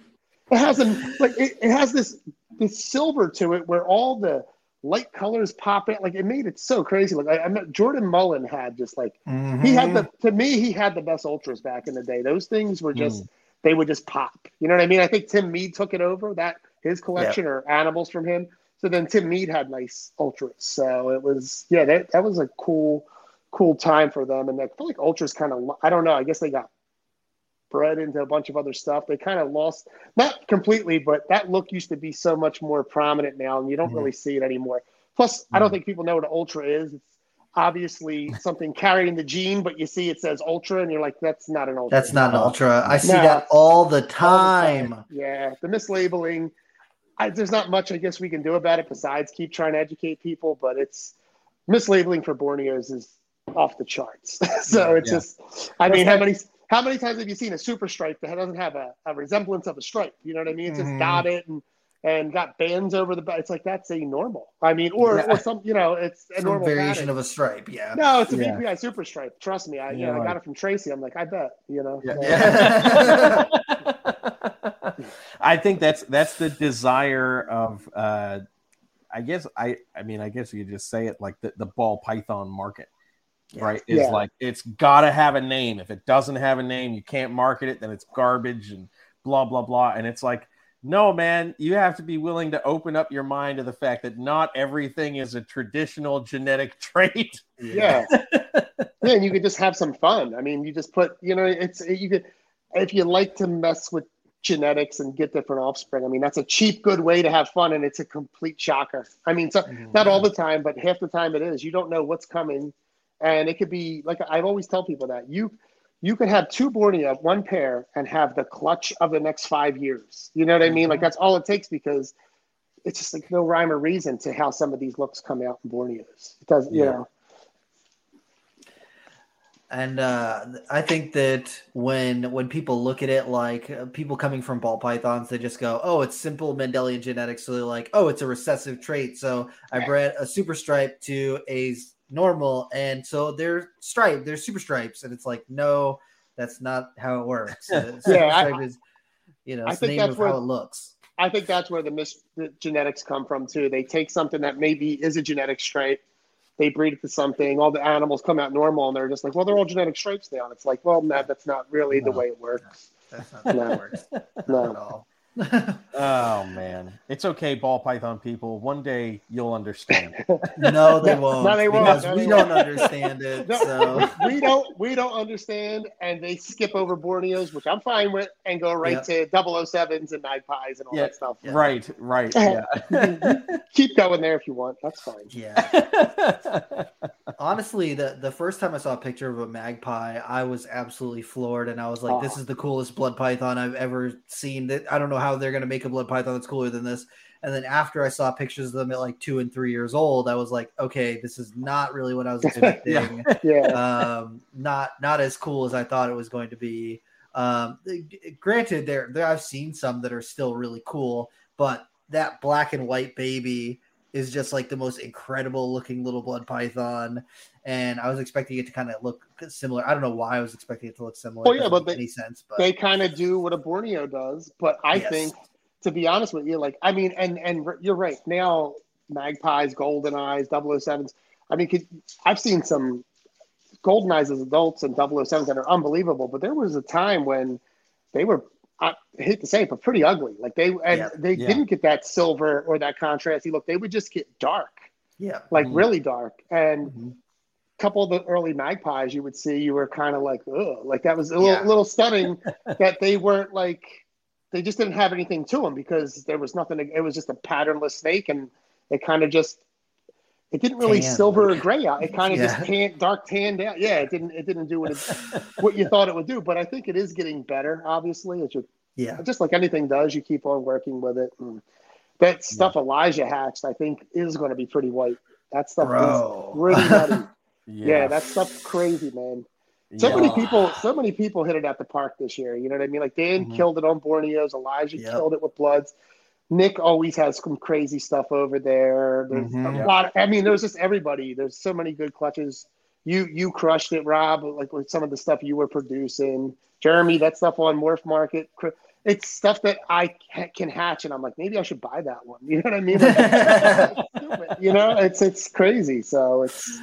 It has a like it, it has this this silver to it where all the light colors pop in. Like it made it so crazy. Like I, I met Jordan Mullen had just like he had mm-hmm. the to me he had the best ultras back in the day. Those things were just mm. they would just pop. You know what I mean? I think Tim Mead took it over that his collection or animals from him. So then Tim Mead had nice ultras. So it was yeah that that was a cool cool time for them. And I feel like ultras kind of I don't know. I guess they got bred into a bunch of other stuff. They kind of lost not completely, but that look used to be so much more prominent now, and you don't really see it anymore. Plus, I don't think people know what an ultra is. It's obviously something carrying the gene, but you see it says ultra, and you're like, that's not an ultra. That's not an ultra. I see No. that all the time. Yeah, the mislabeling. I, there's not much I guess we can do about it besides keep trying to educate people, but it's mislabeling for Borneos is off the charts. so it's Yeah. just, I mean, how many how many times have you seen a super stripe that doesn't have a, a resemblance of a stripe? You know what I mean? It's just Mhm. got it and and got bands over the back. It's like that's a normal. I mean, or Yeah. or some, you know, it's a Some normal variation pattern. of a stripe. Yeah. No, it's a Yeah. VPI super stripe. Trust me. I, you Yeah, know, I got it from Tracy. I'm like, I bet, you know. Yeah. Yeah. I think that's that's the desire of uh I guess I I mean I guess you could just say it like the, the ball python market. Right? Is Yeah. like it's gotta have a name. If it doesn't have a name, you can't market it, then it's garbage and blah blah blah. And it's like, no, man, you have to be willing to open up your mind to the fact that not everything is a traditional genetic trait. yeah yeah and you could just have some fun i mean you just put you know it's you could if you like to mess with genetics and get different offspring i mean that's a cheap good way to have fun and it's a complete shocker i mean so mm-hmm. not all the time but half the time it is you don't know what's coming and it could be like i always tell people that you you could have two borneo one pair and have the clutch of the next five years you know what i mean like that's all it takes because it's just like no rhyme or reason to how some of these looks come out in borneos it doesn't you Yeah. know And uh, I think that when when people look at it like uh, people coming from ball pythons, they just go, "Oh, it's simple Mendelian genetics." So they're like, "Oh, it's a recessive trait." So I bred a super stripe to a normal, and so they're striped, they're super stripes, and it's like, no, that's not how it works. Uh, Yeah, I- is, you know, I it's the think that's where- how it looks. I think that's where the, mis- the genetics come from too. They take something that maybe is a genetic stripe, they breed it to something, all the animals come out normal, and they're just like, well, they're all genetic stripes now. And it's like, well, no, that's not really the way it works. That's not how it works at No. all. Oh man, it's okay, ball python people. One day you'll understand. no, they won't. no, they won't. because No, we they don't won't. understand it. No, So we don't we don't understand, and they skip over Borneos, which I'm fine with, and go right to 007s and magpies and all Yeah. that stuff. Yeah. Right, right, yeah. Keep going there if you want. That's fine. yeah. Honestly, the the first time I saw a picture of a magpie, I was absolutely floored, and I was like, "This is the coolest blood python I've ever seen." That I don't know how they're gonna make a blood python that's cooler than this. And then after I saw pictures of them at like two and three years old, I was like, "Okay, this is not really what I was expecting." Yeah. um, not not as cool as I thought it was going to be. Um, granted, there there I've seen some that are still really cool, but that black and white baby is just like the most incredible looking little blood python, and I was expecting it to kind of look similar. I don't know why I was expecting it to look similar. Well, yeah, but they- any sense. But they kind of do what a Borneo does, but I Yes. think, to be honest with you, like I mean, and and you're right. Now, magpies, golden eyes, 007s. I mean, could, I've seen some golden eyes as adults and 007s that are unbelievable, but there was a time when they were. I hate to say it, but pretty ugly. Like they and Yeah. they Yeah. didn't get that silver or that contrasty look. They would just get dark, yeah, like Mhm. really dark. And Mhm. Couple of the early magpies you would see, you were kind of like, ugh, like that was a little, Yeah. little stunning that they weren't like, they just didn't have anything to them because there was nothing. It was just a patternless snake, and it kind of just, it didn't really Tan, silver or gray out. It kind of Yeah. just tan, dark tanned out. Yeah, it didn't, it didn't do what it, what you thought it would do. But I think it is getting better. Obviously, it's you yeah, just like anything does, you keep on working with it. And that stuff Elijah hatched, I think, is going to be pretty white. That stuff bro. is really nutty. Yeah, yeah, that stuff's crazy, man. So Yeah. many people, so many people hit it at the park this year. You know what I mean? Like Dan Mhm. killed it on Borneos, Elijah Yep. killed it with Bloods. Nick always has some crazy stuff over there. There's Mhm. a Yeah. lot. I mean, there's just everybody. There's so many good clutches. You you crushed it, Rob. Like with some of the stuff you were producing, Jeremy. That stuff on Morph Market. It's stuff that I can hatch, and I'm like, maybe I should buy that one. You know what I mean? Like, you know, it's it's crazy. So it's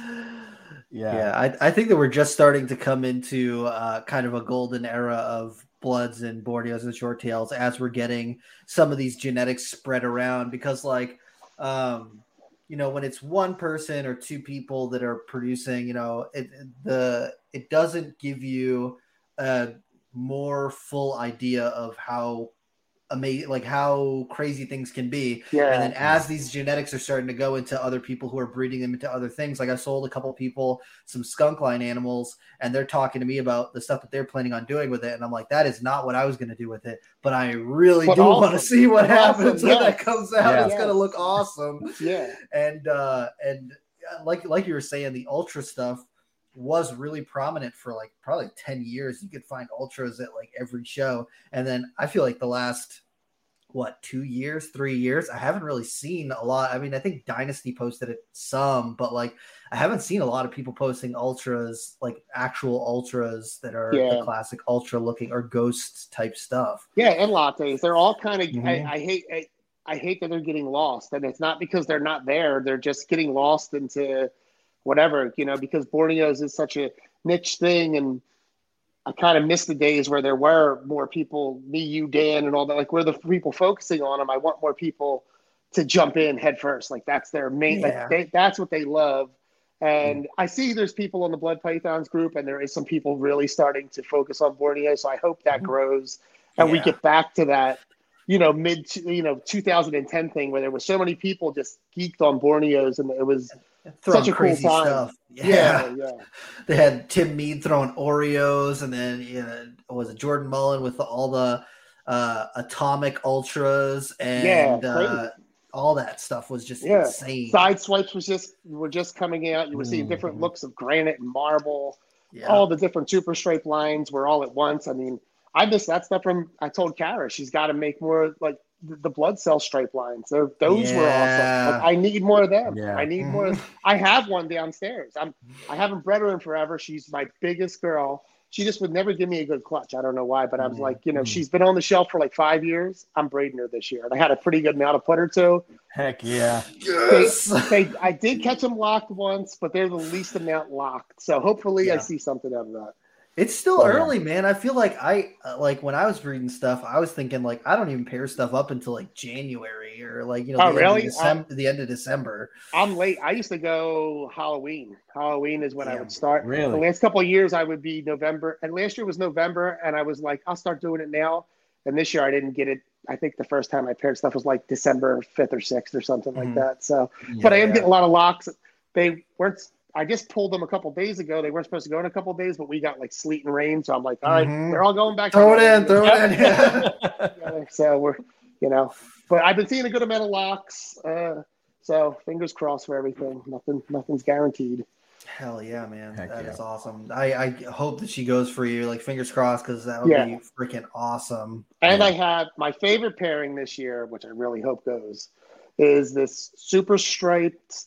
yeah, Yeah, I, I think that we're just starting to come into uh, kind of a golden era of bloods and Borneos and short tails as we're getting some of these genetics spread around because like um you know when it's one person or two people that are producing you know it the it doesn't give you a more full idea of how amazing like how crazy things can be yeah. and then as these genetics are starting to go into other people who are breeding them into other things, like I sold a couple people some skunk line animals, and they're talking to me about the stuff that they're planning on doing with it, and I'm like, that is not what I was going to do with it, but I really But do want to see what Awesome, happens when that comes out. Yeah. It's going to look awesome, yeah. and uh, and uh, like like you were saying, the ultra stuff was really prominent for like probably 10 years you could find ultras at like every show and then i feel like the last what two years three years i haven't really seen a lot i mean i think dynasty posted it some but like i haven't seen a lot of people posting ultras like actual ultras that are Yeah. the classic ultra looking or ghost type stuff Yeah, and lattes. They're all kind of. Mhm. I, I hate. I, I hate that they're getting lost, and it's not because they're not there. They're just getting lost into whatever you know. Because Borneo's is such a niche thing, and I kind of miss the days where there were more people, me, you, Dan, and all that. Like we're the people focusing on them. I want more people to jump in head first. Like that's their main. Yeah. Like they, that's what they love. And I see there's people in the Blood Pythons group, and there is some people really starting to focus on Borneo. So I hope that Mhm. grows, and we get back to that, you know, mid, you know, 2010 thing where there was so many people just geeked on Borneos, and it was throwing cool crazy time. stuff yeah, yeah, they had Tim Mead throwing Oreos, and then you know, was it Jordan Mullen with the, all the uh, atomic ultras and Yeah, uh, all that stuff was just Yeah. insane. Side swipes was just were just coming out. You were seeing Mhm. different looks of granite and marble. yeah. All the different super stripe lines were all at once. I mean, I missed that stuff from. I told Kara she's got to make more like the, the blood cell stripe lines. They're, those were awesome. Like, I need more of them. Yeah. I need more. I have one downstairs. I'm. I haven't bred her in forever. She's my biggest girl. she just would never give me a good clutch. I don't know why, but I was Mm-hmm. like, you know, she's been on the shelf for like five years. I'm breeding her this year, and I had a pretty good amount of put her to. Heck yeah. They, they, I did catch them locked once, but they're the least amount locked. So hopefully, I see something out of that. It's still Oh, yeah. early, man. I feel like I uh, like when I was reading stuff, I was thinking like I don't even pair stuff up until like January or like you know Oh, the, end, really? of December, the end of December. I'm late. I used to go Halloween. Halloween is when I would start. Really? The last couple of years, I would be November, and last year was November, and I was like, I'll start doing it now. And this year, I didn't get it. I think the first time I paired stuff was like December fifth or sixth or something Mhm. like that. So, but I am Yeah. getting a lot of locks. They weren't. I just pulled them a couple days ago. They weren't supposed to go in a couple days, but we got like sleet and rain. So I'm like, all right, Mhm. they're all going back. Throw it together. in, throw it in. Yeah. So we're, you know, but I've been seeing a good amount of locks. Uh, so fingers crossed for everything. Nothing, nothing's guaranteed. Hell yeah, man. Heck That is yeah. awesome. I, I hope that she goes for you. Like fingers crossed, because that would Yeah. be freaking awesome. And Yeah. I have my favorite pairing this year, which I really hope goes, is this super striped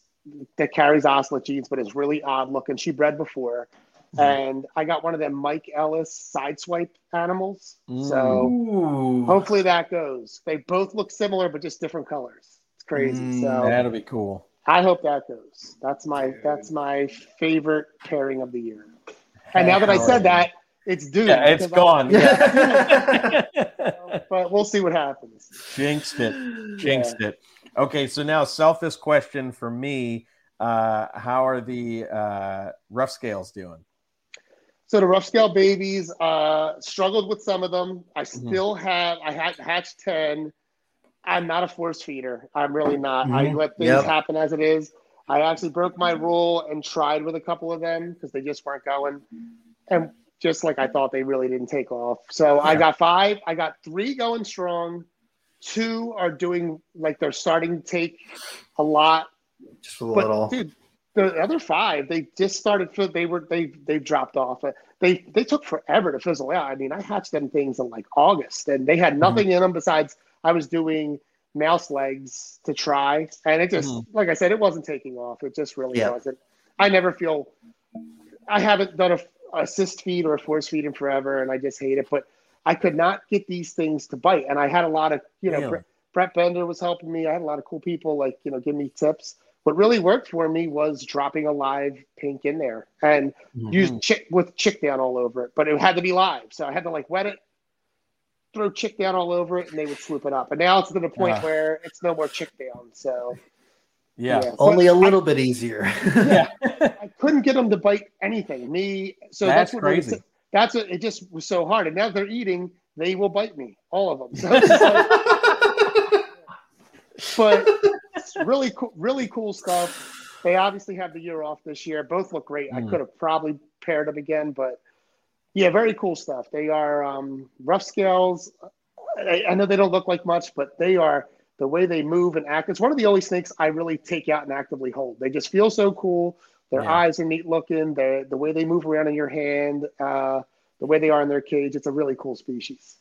that carries ocelot genes, but is really odd looking. She bred before. Mhm. And I got one of them Mike Ellis sideswipe animals. Mm. So hopefully that goes. They both look similar, but just different colors. It's crazy. Mm. so That'll be cool. I hope that goes. That's my that's my favorite pairing of the year. And now that I said yeah. that, it's due. Yeah, it's because gone. Yeah. But we'll see what happens. Jinxed it. Jinxed it. Okay, so now selfish question for me. Uh, how are the uh, rough scales doing? So the rough scale babies uh, struggled with some of them. I Mm-hmm. still have. I had hatched ten. I'm not a force feeder. I'm really not. I Mhm. let things Yep. happen as it is. I actually broke my rule and tried with a couple of them because they just weren't going, and just like I thought, they really didn't take off. So I got five. I got three going strong. Two are doing like they're starting to take a lot Just a but little. dude, the other five, they just started. They were they they dropped off. They they took forever to fizzle out. I mean, I hatched them things in like August, and they had nothing in them besides I was doing mouse legs to try, and it just Mhm. like I said, it wasn't taking off. It just really Yeah. wasn't. I never feel. I haven't done a assist feed or a force feed in forever, and I just hate it. But I could not get these things to bite, and I had a lot of you know. Really? Brett, Brett Bender was helping me. I had a lot of cool people like you know give me tips. What really worked for me was dropping a live pink in there and Mm-hmm. use chick with chick down all over it, but it had to be live. So I had to like wet it, throw chick down all over it, and they would swoop it up. And now it's to the point Ah. where it's no more chick down. So Yeah. Yeah. Only a little bit easier. Yeah. I couldn't get them to bite anything. Me, so That's that's, what crazy. That's what it just was so hard. And now they're eating, they will bite me, all of them. So like- but it's really cool, really cool stuff. They obviously have the year off this year. Both look great. I Mm. could have probably paired them again, but yeah, very cool stuff. They are um, rough scales. I, I know they don't look like much, but they are the way they move and act. It's one of the only snakes I really take out and actively hold. They just feel so cool. Their Yeah. eyes are neat looking. The the way they move around in your hand, uh, the way they are in their cage. It's a really cool species.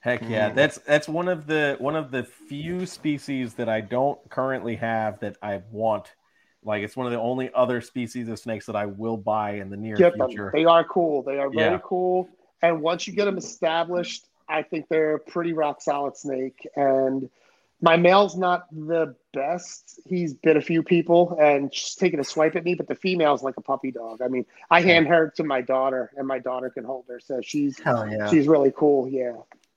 Heck yeah, Mm. that's that's one of the one of the few species that I don't currently have that I want. Like it's one of the only other species of snakes that I will buy in the near Get them. future. They are cool. They are very Yeah. cool. And once you get them established, I think they're a pretty rock solid snake. And my male's not the best. He's bit a few people and just taking a swipe at me, but the female's like a puppy dog. I mean, I hand her to my daughter, and my daughter can hold her. So she's Hell yeah. she's really cool. Yeah.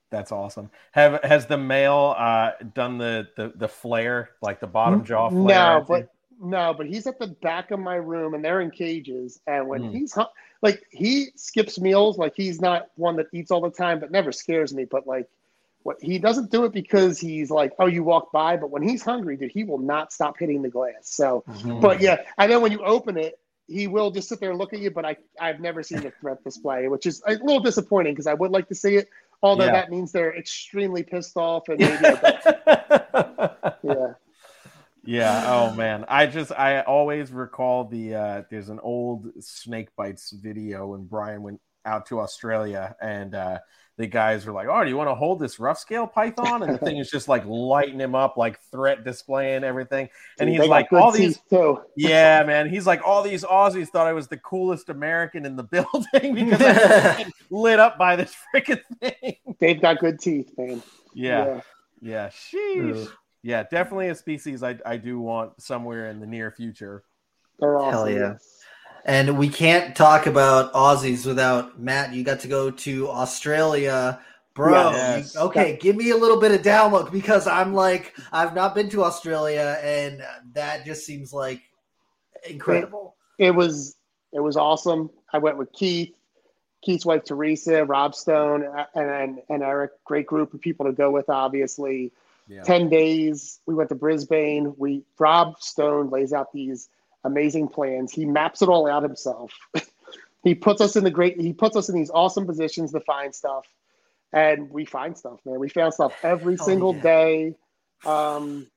That's awesome. Have has the male uh, done the, the the flare like the bottom jaw flare? No, but no, but he's at the back of my room, and they're in cages. And when Mm. he's hu- like, he skips meals. Like he's not one that eats all the time, but never scares me. But like, what he doesn't do it because he's like, oh, you walk by. But when he's hungry, dude, he will not stop hitting the glass. So, Mhm. but yeah, and then when you open it. He will just sit there and look at you, but I, I've never seen a threat display, which is a little disappointing because I would like to see it. Although Yeah. that means they're extremely pissed off and maybe, yeah. yeah. Oh man, I just I always recall the uh, there's an old snake bites video when Brian went out to Australia and uh, the guys were like, "Oh, do you want to hold this rough scale python?" And the thing is just like lighting him up, like threat displaying everything. And he's they like, "All these, too. yeah, man." He's like, "All these Aussies thought I was the coolest American in the building because I was lit up by this freaking thing." They've got good teeth, man. Yeah, yeah, sheesh. Ugh. Yeah, definitely a species I I do want somewhere in the near future. They're awesome. Hell yeah. Yes. And we can't talk about Aussies without Matt. You got to go to Australia, bro. Yes. you- okay, give me a little bit of down look because I'm like, I've not been to Australia, and that just seems like incredible. It was it was awesome. I went with Keith, Keith's wife Teresa, Rob Stone, and and, and Eric. Great group of people to go with. Obviously, Yeah. ten days. We went to Brisbane. We Rob Stone lays out these amazing plans. He maps it all out himself. he puts us in the great. He puts us in these awesome positions to find stuff, and we find stuff, man. We found stuff every Oh, single yeah. day. Um,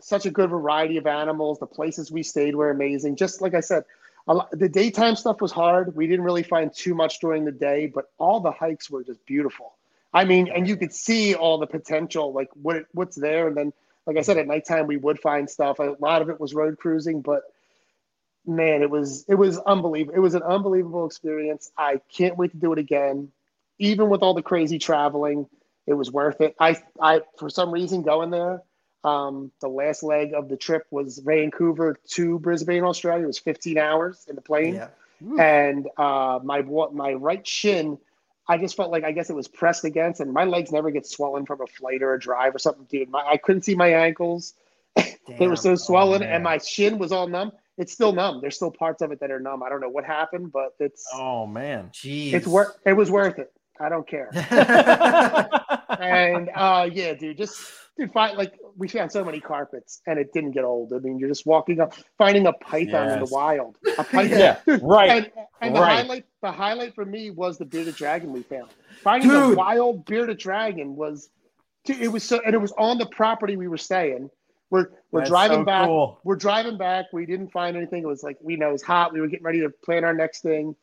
such a good variety of animals. The places we stayed were amazing. Just like I said, a lot, the daytime stuff was hard. We didn't really find too much during the day, but all the hikes were just beautiful. I mean, and you could see all the potential, like what what's there. And then, like I said, at nighttime we would find stuff. A lot of it was road cruising, but man, it was it was unbelievable. It was an unbelievable experience. I can't wait to do it again. Even with all the crazy traveling, it was worth it. I I for some reason going there. Um, the last leg of the trip was Vancouver to Brisbane, Australia. It was 15 hours in the plane Yeah. and uh, my my right shin, I just felt like I guess it was pressed against, and my legs never get swollen from a flight or a drive or something, dude. My, I couldn't see my ankles; they were so swollen, Oh, and my shin was all numb. It's still numb. There's still parts of it that are numb. I don't know what happened, but it's Oh man. Jeez. it's worth. It was worth it. I don't care. and uh, yeah, dude, just dude, find like we found so many carpets, and it didn't get old. I mean, you're just walking up, finding a python in the wild, a python. yeah, right. And, and the Right. highlight, the highlight for me was the bearded dragon we found. Finding Dude. a wild bearded dragon was, dude, it was so, and it was on the property we were staying. We're we're That's driving so back. cool. We're driving back. We didn't find anything. It was like we know it was hot. We were getting ready to plan our next thing,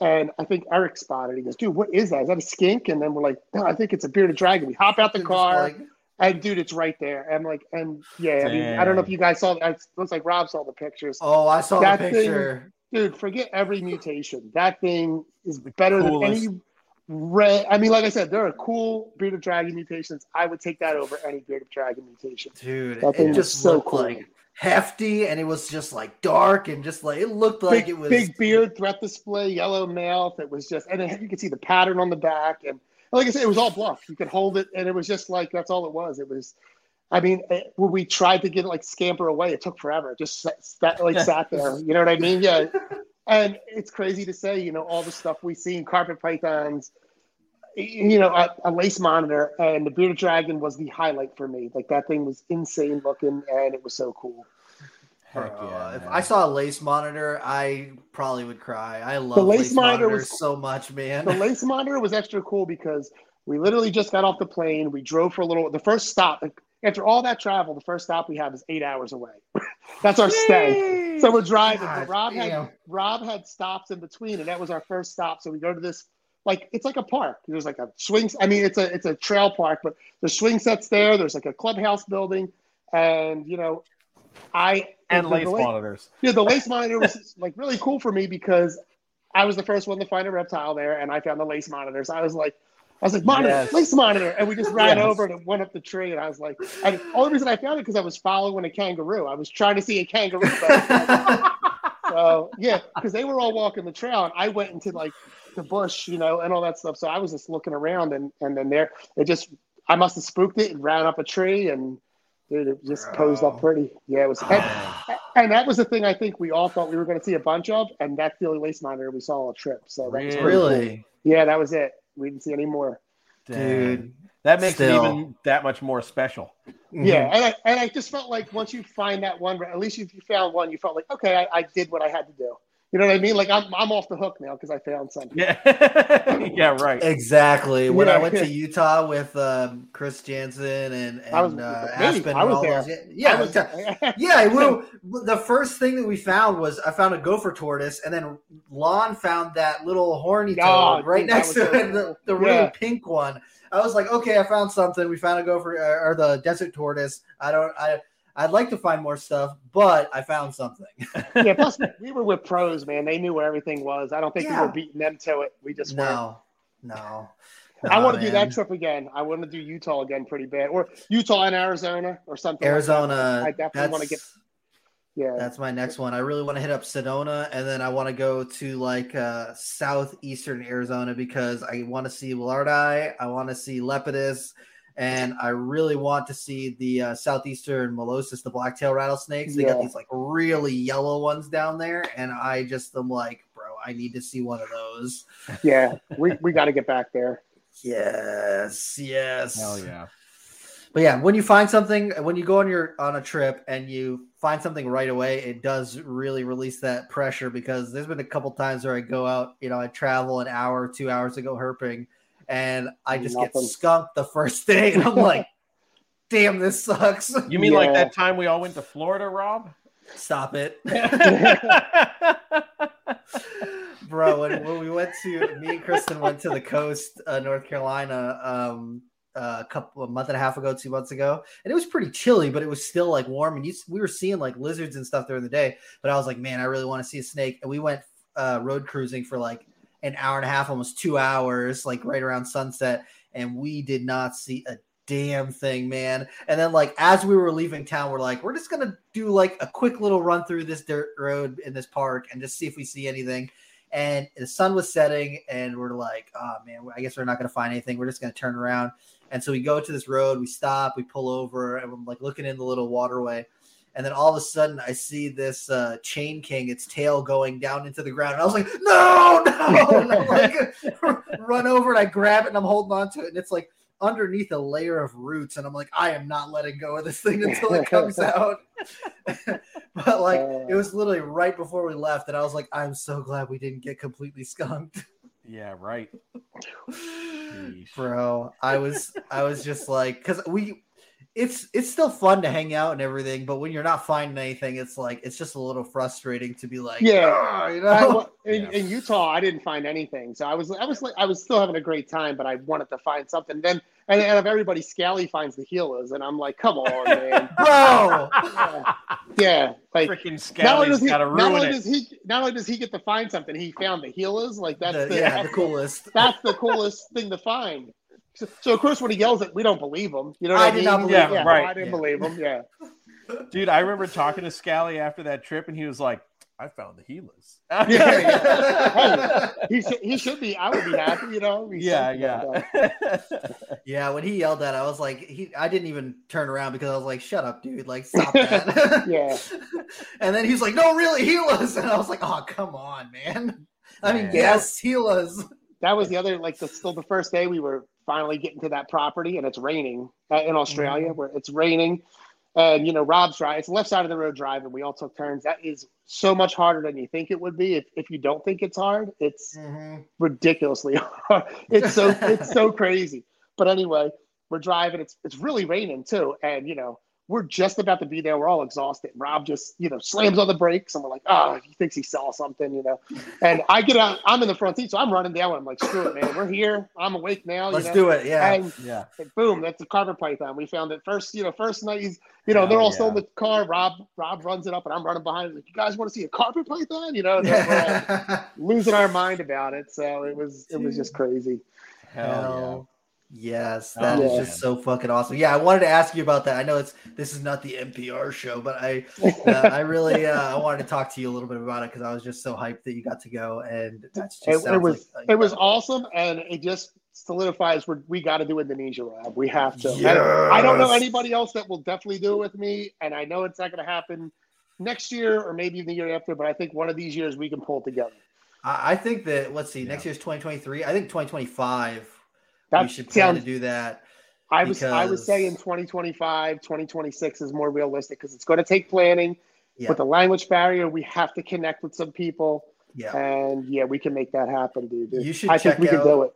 and I think Eric spotted. it. He goes, "Dude, what is that? Is that a skink?" And then we're like, "No, I think it's a bearded dragon." We hop out the car. like- And dude, it's right there. I'm like, and yeah, I mean, I don't know if you guys saw. It looks like Rob saw the pictures. oh, I saw That the thing- picture. Dude, forget every mutation. That thing is better coolest. than any red. I mean, like I said, there are cool Beard of dragon mutations. I would take that over any bearded dragon mutation. Dude, That it just so looked cool. like hefty and it was just like dark and just like it looked like big, it was big beard, threat display, yellow mouth. It was just, and then you could see the pattern on the back. And like I said, it was all bluff. You could hold it, and it was just like that's all it was. It was. I mean, it, when we tried to get it like scamper away, it took forever. It just sat, sat, like sat there. You know what I mean? Yeah. And it's crazy to say, you know, all the stuff we've seen, carpet pythons, you know, a, a lace monitor, and the bearded dragon was the highlight for me. Like that thing was insane looking, and it was so cool. Heck Uh, if. I saw a lace monitor, I probably would cry. I love The lace lace, monitor monitors was- so much, man. the lace monitor was extra cool because we literally just got off the plane. We drove for a little. The first stop after all that travel, the first stop we have is eight hours away. That's our stay. So we're driving. God Rob damn. had Rob had stops in between, and that was our first stop. So we go to this like it's like a park. There's like a swing. I mean, it's a it's a trail park, but there's swing sets there. There's like a clubhouse building, and you know, I and the- lace the, monitors. yeah, the lace monitor was like really cool for me because I was the first one to find a reptile there, and I found the lace monitors. I was like, I was like, monitor, Yes. lace monitor, and we just ran Yes. over and it went up the tree, and I was like, and the only reason I found it because I was following a kangaroo. I was trying to see a kangaroo. so yeah, because they were all walking the trail, and I went into like the bush, you know, and all that stuff. So I was just looking around, and and then there, it just, I must have spooked it and ran up a tree, and dude, it just posed up pretty. Yeah, it was. And, and that was the thing I think we all thought we were going to see a bunch of, and that's the only lace monitor we saw all the trip. So that was pretty cool. really, Yeah, that was it. We didn't see any more. dude. that makes still. it even that much more special. Yeah, mm-hmm. and I, and I just felt like once you find that one, at least if you found one, you felt like okay, I, I did what I had to do. You know what I mean? Like I'm I'm off the hook now because I found something. Yeah, yeah, right. Exactly. When I went to Utah with um, Chris Jansen and, and I was uh, Aspen I was there. those, yeah, I was, yeah, yeah. We, the first thing that we found was I found a gopher tortoise, and then Lon found that little horny toad Oh, right dude, next to it, the, the really Yeah. pink one. I was like, okay, I found something. We found a gopher uh, or the desert tortoise. I don't. I I'd like to find more stuff, but I found something. yeah. Plus, we were with pros, man. They knew where everything was. I don't think Yeah. we were beating them to it. We just no, no. I want to do that trip again. I want to do Utah again pretty bad, or Utah and Arizona, or something. like. Arizona. I definitely want to get. Yeah, That's my next one. I really want to hit up Sedona, and then I want to go to like uh, southeastern Arizona because I want to see Willardi, I want to see Lepidus, and I really want to see the uh, southeastern Molossus, the blacktail rattlesnakes. They got these like really yellow ones down there, and I just am like, bro, I need to see one of those. yeah. We we got to get back there. Yes, yes. Hell yeah. But yeah, when you find something, when you go on your on a trip and you find something right away, it does really release that pressure because there's been a couple times where I go out, you know, I travel an hour, two hours to go herping, and I just get skunked the first day, and I'm like, "Damn, this sucks." You mean like that time we all went to Florida, Rob? Stop it, bro. When, when we went to me and Kristen went to the coast, uh, North Carolina, um, uh, a couple a month and a half ago, two months ago, and it was pretty chilly, but it was still like warm, and you, we were seeing like lizards and stuff during the day. But I was like, man, I really want to see a snake, and we went uh, road cruising for like an hour and a half, almost two hours, like right around sunset, and we did not see a damn thing, man. And then like as we were leaving town, we're like, we're just gonna do like a quick little run through this dirt road in this park and just see if we see anything. And the sun was setting, and we're like, oh man, I guess we're not gonna find anything. We're just gonna turn around. And so we go to this road, we stop, we pull over, and I'm like looking in the little waterway. And then all of a sudden, I see this uh, chain king, its tail going down into the ground. And I was like, no, no. And I'm like, run over and I grab it and I'm holding on to it. And it's like underneath a layer of roots. And I'm like, I am not letting go of this thing until it comes out. but like, it was literally right before we left. And I was like, I'm so glad we didn't get completely skunked. yeah, right. Sheesh. bro i was i was just like because we it's it's still fun to hang out and everything but when you're not finding anything it's like it's just a little frustrating to be like Yeah. "Ah," you know I, well, in, Yeah. in Utah, I didn't find anything, so I was I was like I was still having a great time, but I wanted to find something. Then and, and of everybody, Scally finds the Gilas, and I'm like, come on, man. bro yeah, yeah, like. Freaking Not only, Scally's does he, got to not, ruin only it. does he, not only does he get to find something, he found the Gilas. Like that's The- the, yeah that's the coolest that's the coolest thing to find. So, so of course, when he yells it, we don't believe him. You know what I I, did mean? not believe yeah, him. yeah, Right. I didn't Yeah. believe him. Yeah, Dude, I remember talking to Scally after that trip, and he was like, I found the Gilas. Yeah, yeah. he should he should be. I would be happy. You know. Be yeah, yeah. yeah when he yelled that i was like he i didn't even turn around because i was like shut up dude like stop that Yeah. and then he was like no really heal us and i was like oh come on man i mean Man. yes heal us that was the other like the still the first day we were finally getting to that property and it's raining uh, in Australia where it's raining. And you know Rob's drive it's left side of the road drive and we all took turns. That is so much harder than you think it would be. If, if you don't think it's hard it's Mhm. ridiculously hard. It's so it's so crazy. But anyway we're driving. It's it's really raining too. And you know we're just about to be there. We're all exhausted. Rob just, you know, slams on the brakes, and we're like, oh, he thinks he saw something, you know. And I get out. I'm in the front seat, so I'm running down. I'm like, screw it, man. We're here. I'm awake now. let's you know? do it yeah And, yeah. and boom, that's a carpet python. We found it first. You know, first night. He's, you know, Oh, they're all still in the car. Rob, Rob runs it up, and I'm running behind. Like, you guys want to see a carpet python? You know, losing our mind about it. So it was, it was just crazy. Hell Hell Yes, oh, that oh, is man. just so fucking awesome. Yeah, I wanted to ask you about that. I know it's this is not the NPR show, but I uh, I really uh, I wanted to talk to you a little bit about it because I was just so hyped that you got to go, and that's just it, it was like, it was awesome, and it just solidifies where we got to do Indonesia, Rob. We have to. Yes. I, I don't know anybody else that will definitely do it with me, and I know it's not going to happen next year or maybe the year after, but I think one of these years we can pull it together. I, I think that let's see, yeah. next year's 2023. I think 2025 that's, you should plan sounds, to do that. I was because... I was saying 2025, 2026 is more realistic because it's going to take planning. Yeah. With the language barrier, we have to connect with some people. Yeah. And yeah, we can make that happen, dude. You should I think we out, can do it.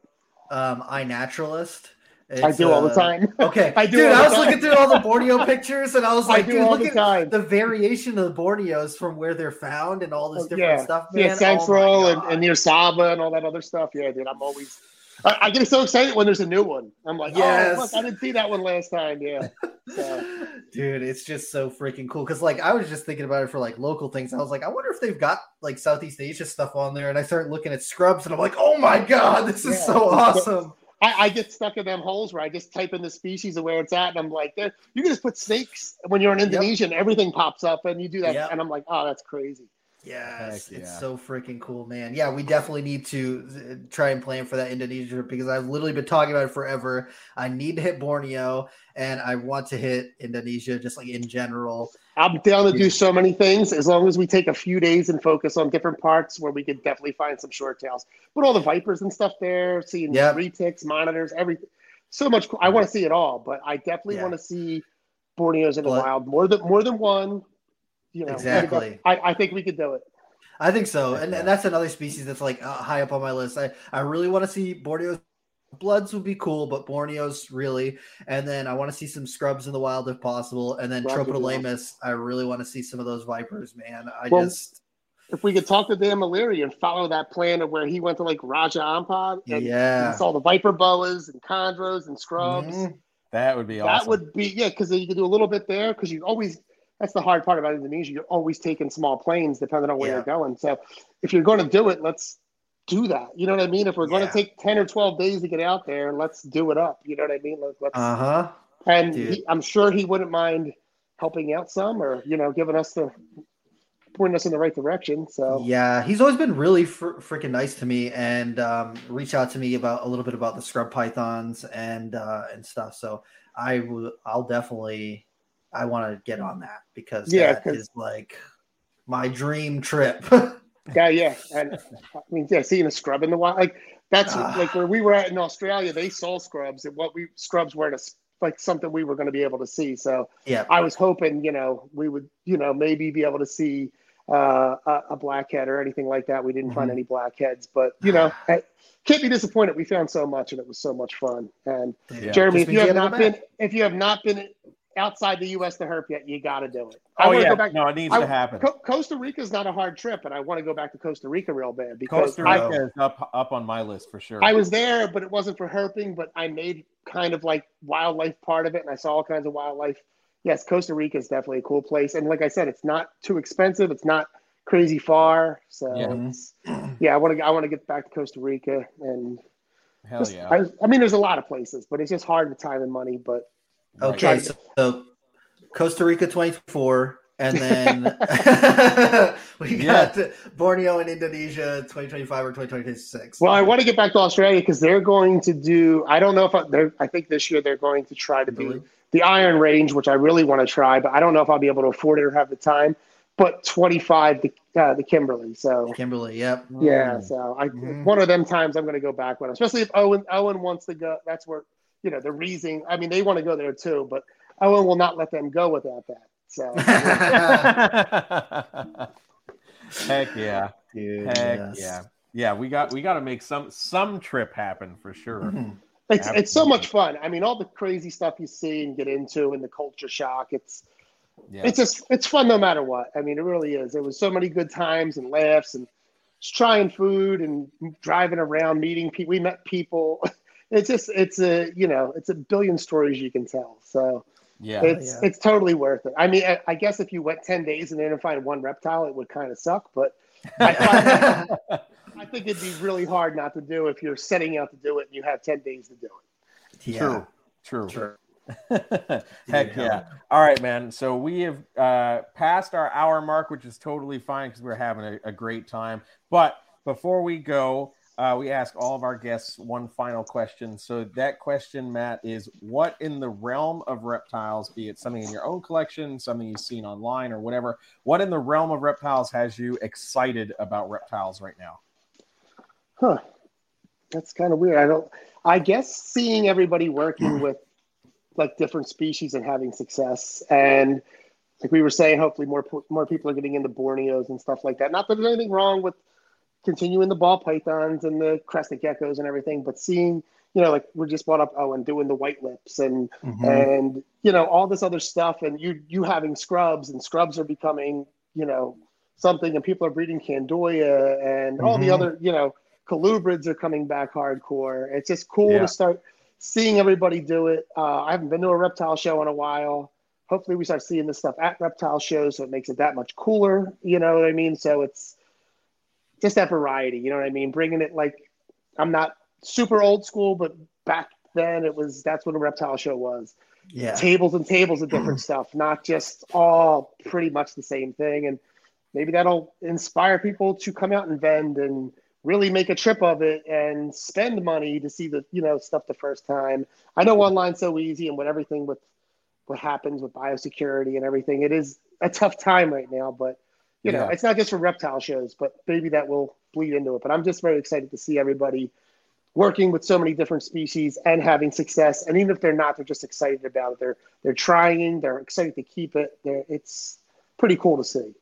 Um, iNaturalist. It's, I do all the uh, time. Okay, I do. Dude, I was time. looking through all the Borneo pictures, and I was like, I dude, look the at time. the variation of the Borneos from where they're found and all this oh, different yeah. stuff. Man. Yeah, Central oh and, and near Sabah and all that other stuff. Yeah, dude, I'm always I, I get so excited when there's a new one. I'm like, oh, Yes. oh, look, I didn't see that one last time. Yeah. So, Dude, it's just so freaking cool. Cause like I was just thinking about it for like local things. I was like, I wonder if they've got like Southeast Asia stuff on there. And I started looking at scrubs and I'm like, oh my god, this is Yeah. so awesome. I, I get stuck in them holes where I just type in the species of where it's at, and I'm like. You can just put snakes when you're in Indonesia, and everything pops up, and you do that, Yep. and I'm like, oh, that's crazy. Yes, Heck it's yeah. so freaking cool, man. Yeah, we definitely need to uh, try and plan for that Indonesia trip because I've literally been talking about it forever. I need to hit Borneo and I want to hit Indonesia just like in general. I'm down to do so many things as long as we take a few days and focus on different parts where we could definitely find some short tails. Put all the vipers and stuff there, seeing Yep. retics, monitors, everything. So much. I want to see it all, but I definitely Yeah. want to see Borneos in the But- wild more than more than one. You know, Exactly. I, I think we could do it. I think so, and, and that's another species that's like uh, high up on my list. I I really want to see Borneo's bloods would be cool, but Borneo's really, and then I want to see some scrubs in the wild if possible, and then Scrubs would Tropidolaemus. I really want to see some of those vipers, man. I Well, just If we could talk to Dan Maliri and follow that plan of where he went to like Raja Ampat and yeah. he saw the viper boas and chondros and scrubs. Mhm. That would be awesome. That would be yeah, because you could do a little bit there because you always that's the hard part about Indonesia. You're always taking small planes depending on where Yeah. you're going. So if you're going to do it, let's do that. You know what I mean? If we're going to take ten or twelve days to get out there, let's do it up. You know what I mean? Uh huh. and he, I'm sure he wouldn't mind helping out some or you know giving us the pointing us in the right direction. So Yeah, he's always been really fr- freaking nice to me and um, reach out to me about a little bit about the scrub pythons and uh, and stuff. So I will, I'll definitely, I want to get on that because Yeah, that 'cause- is like my dream trip. Yeah, yeah, and I mean, yeah, seeing a scrub in the wild, like that's Ah. like where we were at in Australia. They saw scrubs, and what we scrubs were to like something we were going to be able to see. So yeah, I was hoping, you know, we would, you know, maybe be able to see uh, a, a blackhead or anything like that. We didn't find Mhm. any blackheads, but you know, I can't be disappointed. We found so much, and it was so much fun. And Yeah. Jeremy, Just if you have not gotta been, if you have not been outside the U.S. to herp yet, you got to do it. I oh yeah, go back. no, it needs I- to happen. Co- Costa Rica is not a hard trip, and I want to go back to Costa Rica real bad because Costa I, Rica is up up on my list for sure. I was there, but it wasn't for herping. But I made kind of like wildlife part of it, and I saw all kinds of wildlife. Yes, Costa Rica is definitely a cool place, and like I said, it's not too expensive. It's not crazy far, so Yeah. yeah. I want to I want to get back to Costa Rica, and Hell just- yeah. I, I mean, there's a lot of places, but it's just hard with time and money. But Right. Okay, so, so Costa Rica 24, and then we got Borneo and Indonesia 2025 or 2026. well, I want to get back to Australia because they're going to do. I don't know if I, they're. I think this year they're going to try to do the Iron Range, which I really want to try, but I don't know if I'll be able to afford it or have the time. But 25 the uh, the Kimberley, so Kimberley, yep. yeah, Mm. so I Mhm. one of them times I'm going to go back with, especially if Owen Owen wants to go. That's where you know the reason. I mean, they want to go there too, but Owen will not let them go without that. So Heck yeah. Dude, Heck yes. yeah. Yeah, we got we got to make some some trip happen for sure. Mhm. it's it's so much fun. I mean, all the crazy stuff you see and get into, and the culture shock. It's Yeah. it's just it's fun no matter what. I mean, it really is. There was so many good times and laughs and just trying food and driving around, meeting people. We met people. It's just it's a you know it's a billion stories you can tell. So yeah. it's yeah. it's totally worth it. I mean, I, I guess if you went ten days and didn't find one reptile, it would kind of suck. But I, I think it'd be really hard not to do if you're setting out to do it and you have ten days to do it. yeah. True. True. Sure. Heck yeah. All right, man. So we have uh, passed our hour mark, which is totally fine because we're having a, a great time. But before we go, uh, we ask all of our guests one final question. So that question, Matt, is what in the realm of reptiles, be it something in your own collection, something you've seen online, or whatever, what in the realm of reptiles has you excited about reptiles right now? Huh. That's kind of weird. I don't. I guess seeing everybody working with like different species and having success, and like we were saying, hopefully more more people are getting into Borneos and stuff like that. Not that there's anything wrong with continuing the ball pythons and the crested geckos and everything, but seeing you know, like we just brought up Owen doing the white lips and mm-hmm. and you know all this other stuff, and you you having scrubs and scrubs are becoming you know something, and people are breeding Candoia and mm-hmm. all the mm-hmm. other you know colubrids are coming back hardcore. It's just cool yeah. to start seeing everybody do it. Uh, I haven't been to a reptile show in a while. Hopefully, we start seeing this stuff at reptile shows, so it makes it that much cooler. You know what I mean? So it's just that variety. You know what I mean? Bringing it like I'm not super old school, but back then it was that's what a reptile show was. Yeah. Tables and tables of different stuff, not just all pretty much the same thing. And maybe that'll inspire people to come out and vend and really make a trip of it and spend money to see the you know stuff the first time. I know online's so easy and with everything with what happens with biosecurity and everything, it is a tough time right now. But you know, yeah. it's not just for reptile shows, but maybe that will bleed into it. But I'm just very excited to see everybody working with so many different species and having success. And even if they're not, they're just excited about it. They're they're trying. They're excited to keep it. They're, it's pretty cool to see.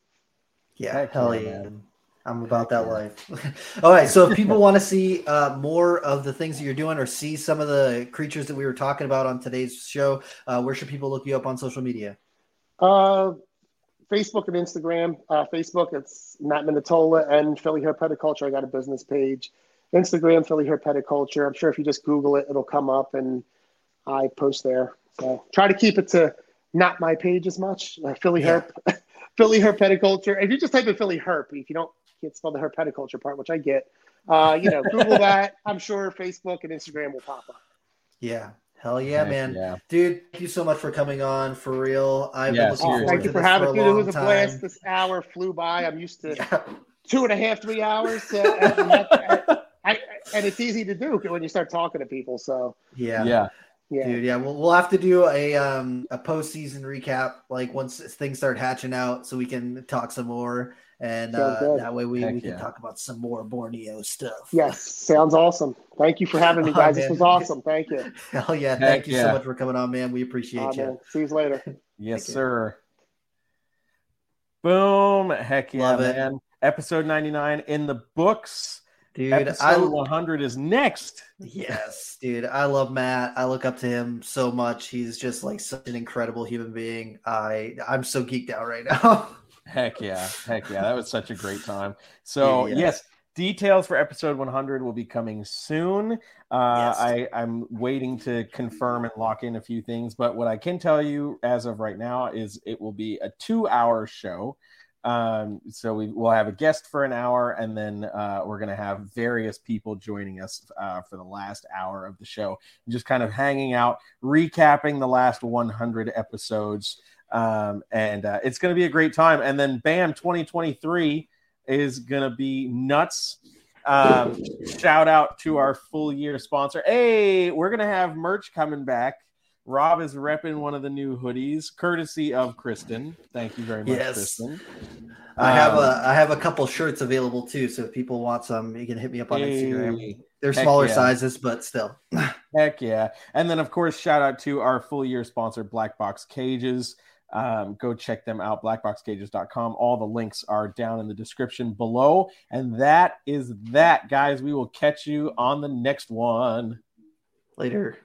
Yeah, Heck hell yeah. Man. I'm about that life. All right, so if people want to see uh, more of the things that you're doing or see some of the creatures that we were talking about on today's show, uh, where should people look you up on social media? Uh, Facebook and Instagram. Uh, Facebook, it's Matt Minetola and Philly Herpetoculture. I got a business page. Instagram, Philly Herpetoculture. I'm sure if you just Google it, it'll come up, and I post there. So try to keep it to not my page as much. Uh, Philly yeah. Herp, Philly Herpetoculture. If you just type in Philly Herp, if you don't can't spell the herpetoculture part, which I get, uh, you know, Google that. I'm sure Facebook and Instagram will pop up. Yeah. Hell yeah, Heck man. Yeah. Dude, thank you so much for coming on for real. I've yeah, been looking forward Thank you for having me. It was a time. blast. This hour flew by. I'm used to yeah. two and a half, three hours. I, and it's easy to do when you start talking to people. So yeah, yeah, yeah, dude. Yeah, we'll, we'll have to do a um a postseason recap like once things start hatching out, so we can talk some more, and uh, that way we, we can yeah. talk about some more Borneo stuff. Yes, sounds awesome. Thank you for having me, guys. Oh, this was awesome. Thank you. Hell yeah! Heck Thank you yeah. so much for coming on, man. We appreciate oh, you. Man. See you later. yes, sir. Boom! Heck yeah, Love man! It. Episode ninety nine in the books. Dude, Episode I, 100 is next. Yes, dude. I love Matt. I look up to him so much. He's just like such an incredible human being. I I'm so geeked out right now. Heck yeah. Heck yeah. That was such a great time. So, yeah. yes, details for episode 100 will be coming soon. Uh, yes. I, I'm waiting to confirm and lock in a few things, but what I can tell you as of right now is it will be a two hour show. Um, so we will have a guest for an hour, and then uh, we're going to have various people joining us uh, for the last hour of the show, just kind of hanging out, recapping the last 100 episodes, um, and uh, it's going to be a great time. And then, bam, 2023 is going to be nuts. Um, shout out to our full year sponsor. Hey, we're going to have merch coming back. Rob is repping one of the new hoodies, courtesy of Kristen. Thank you very much, yes. Kristen. I have um, a I have a couple shirts available too, so if people want some, you can hit me up on hey, Instagram. They're smaller yeah. sizes, but still. Heck yeah! And then of course, shout out to our full year sponsor, Black Box Cages. Um, go check them out, blackboxcages.com. All the links are down in the description below. And that is that, guys. We will catch you on the next one. Later.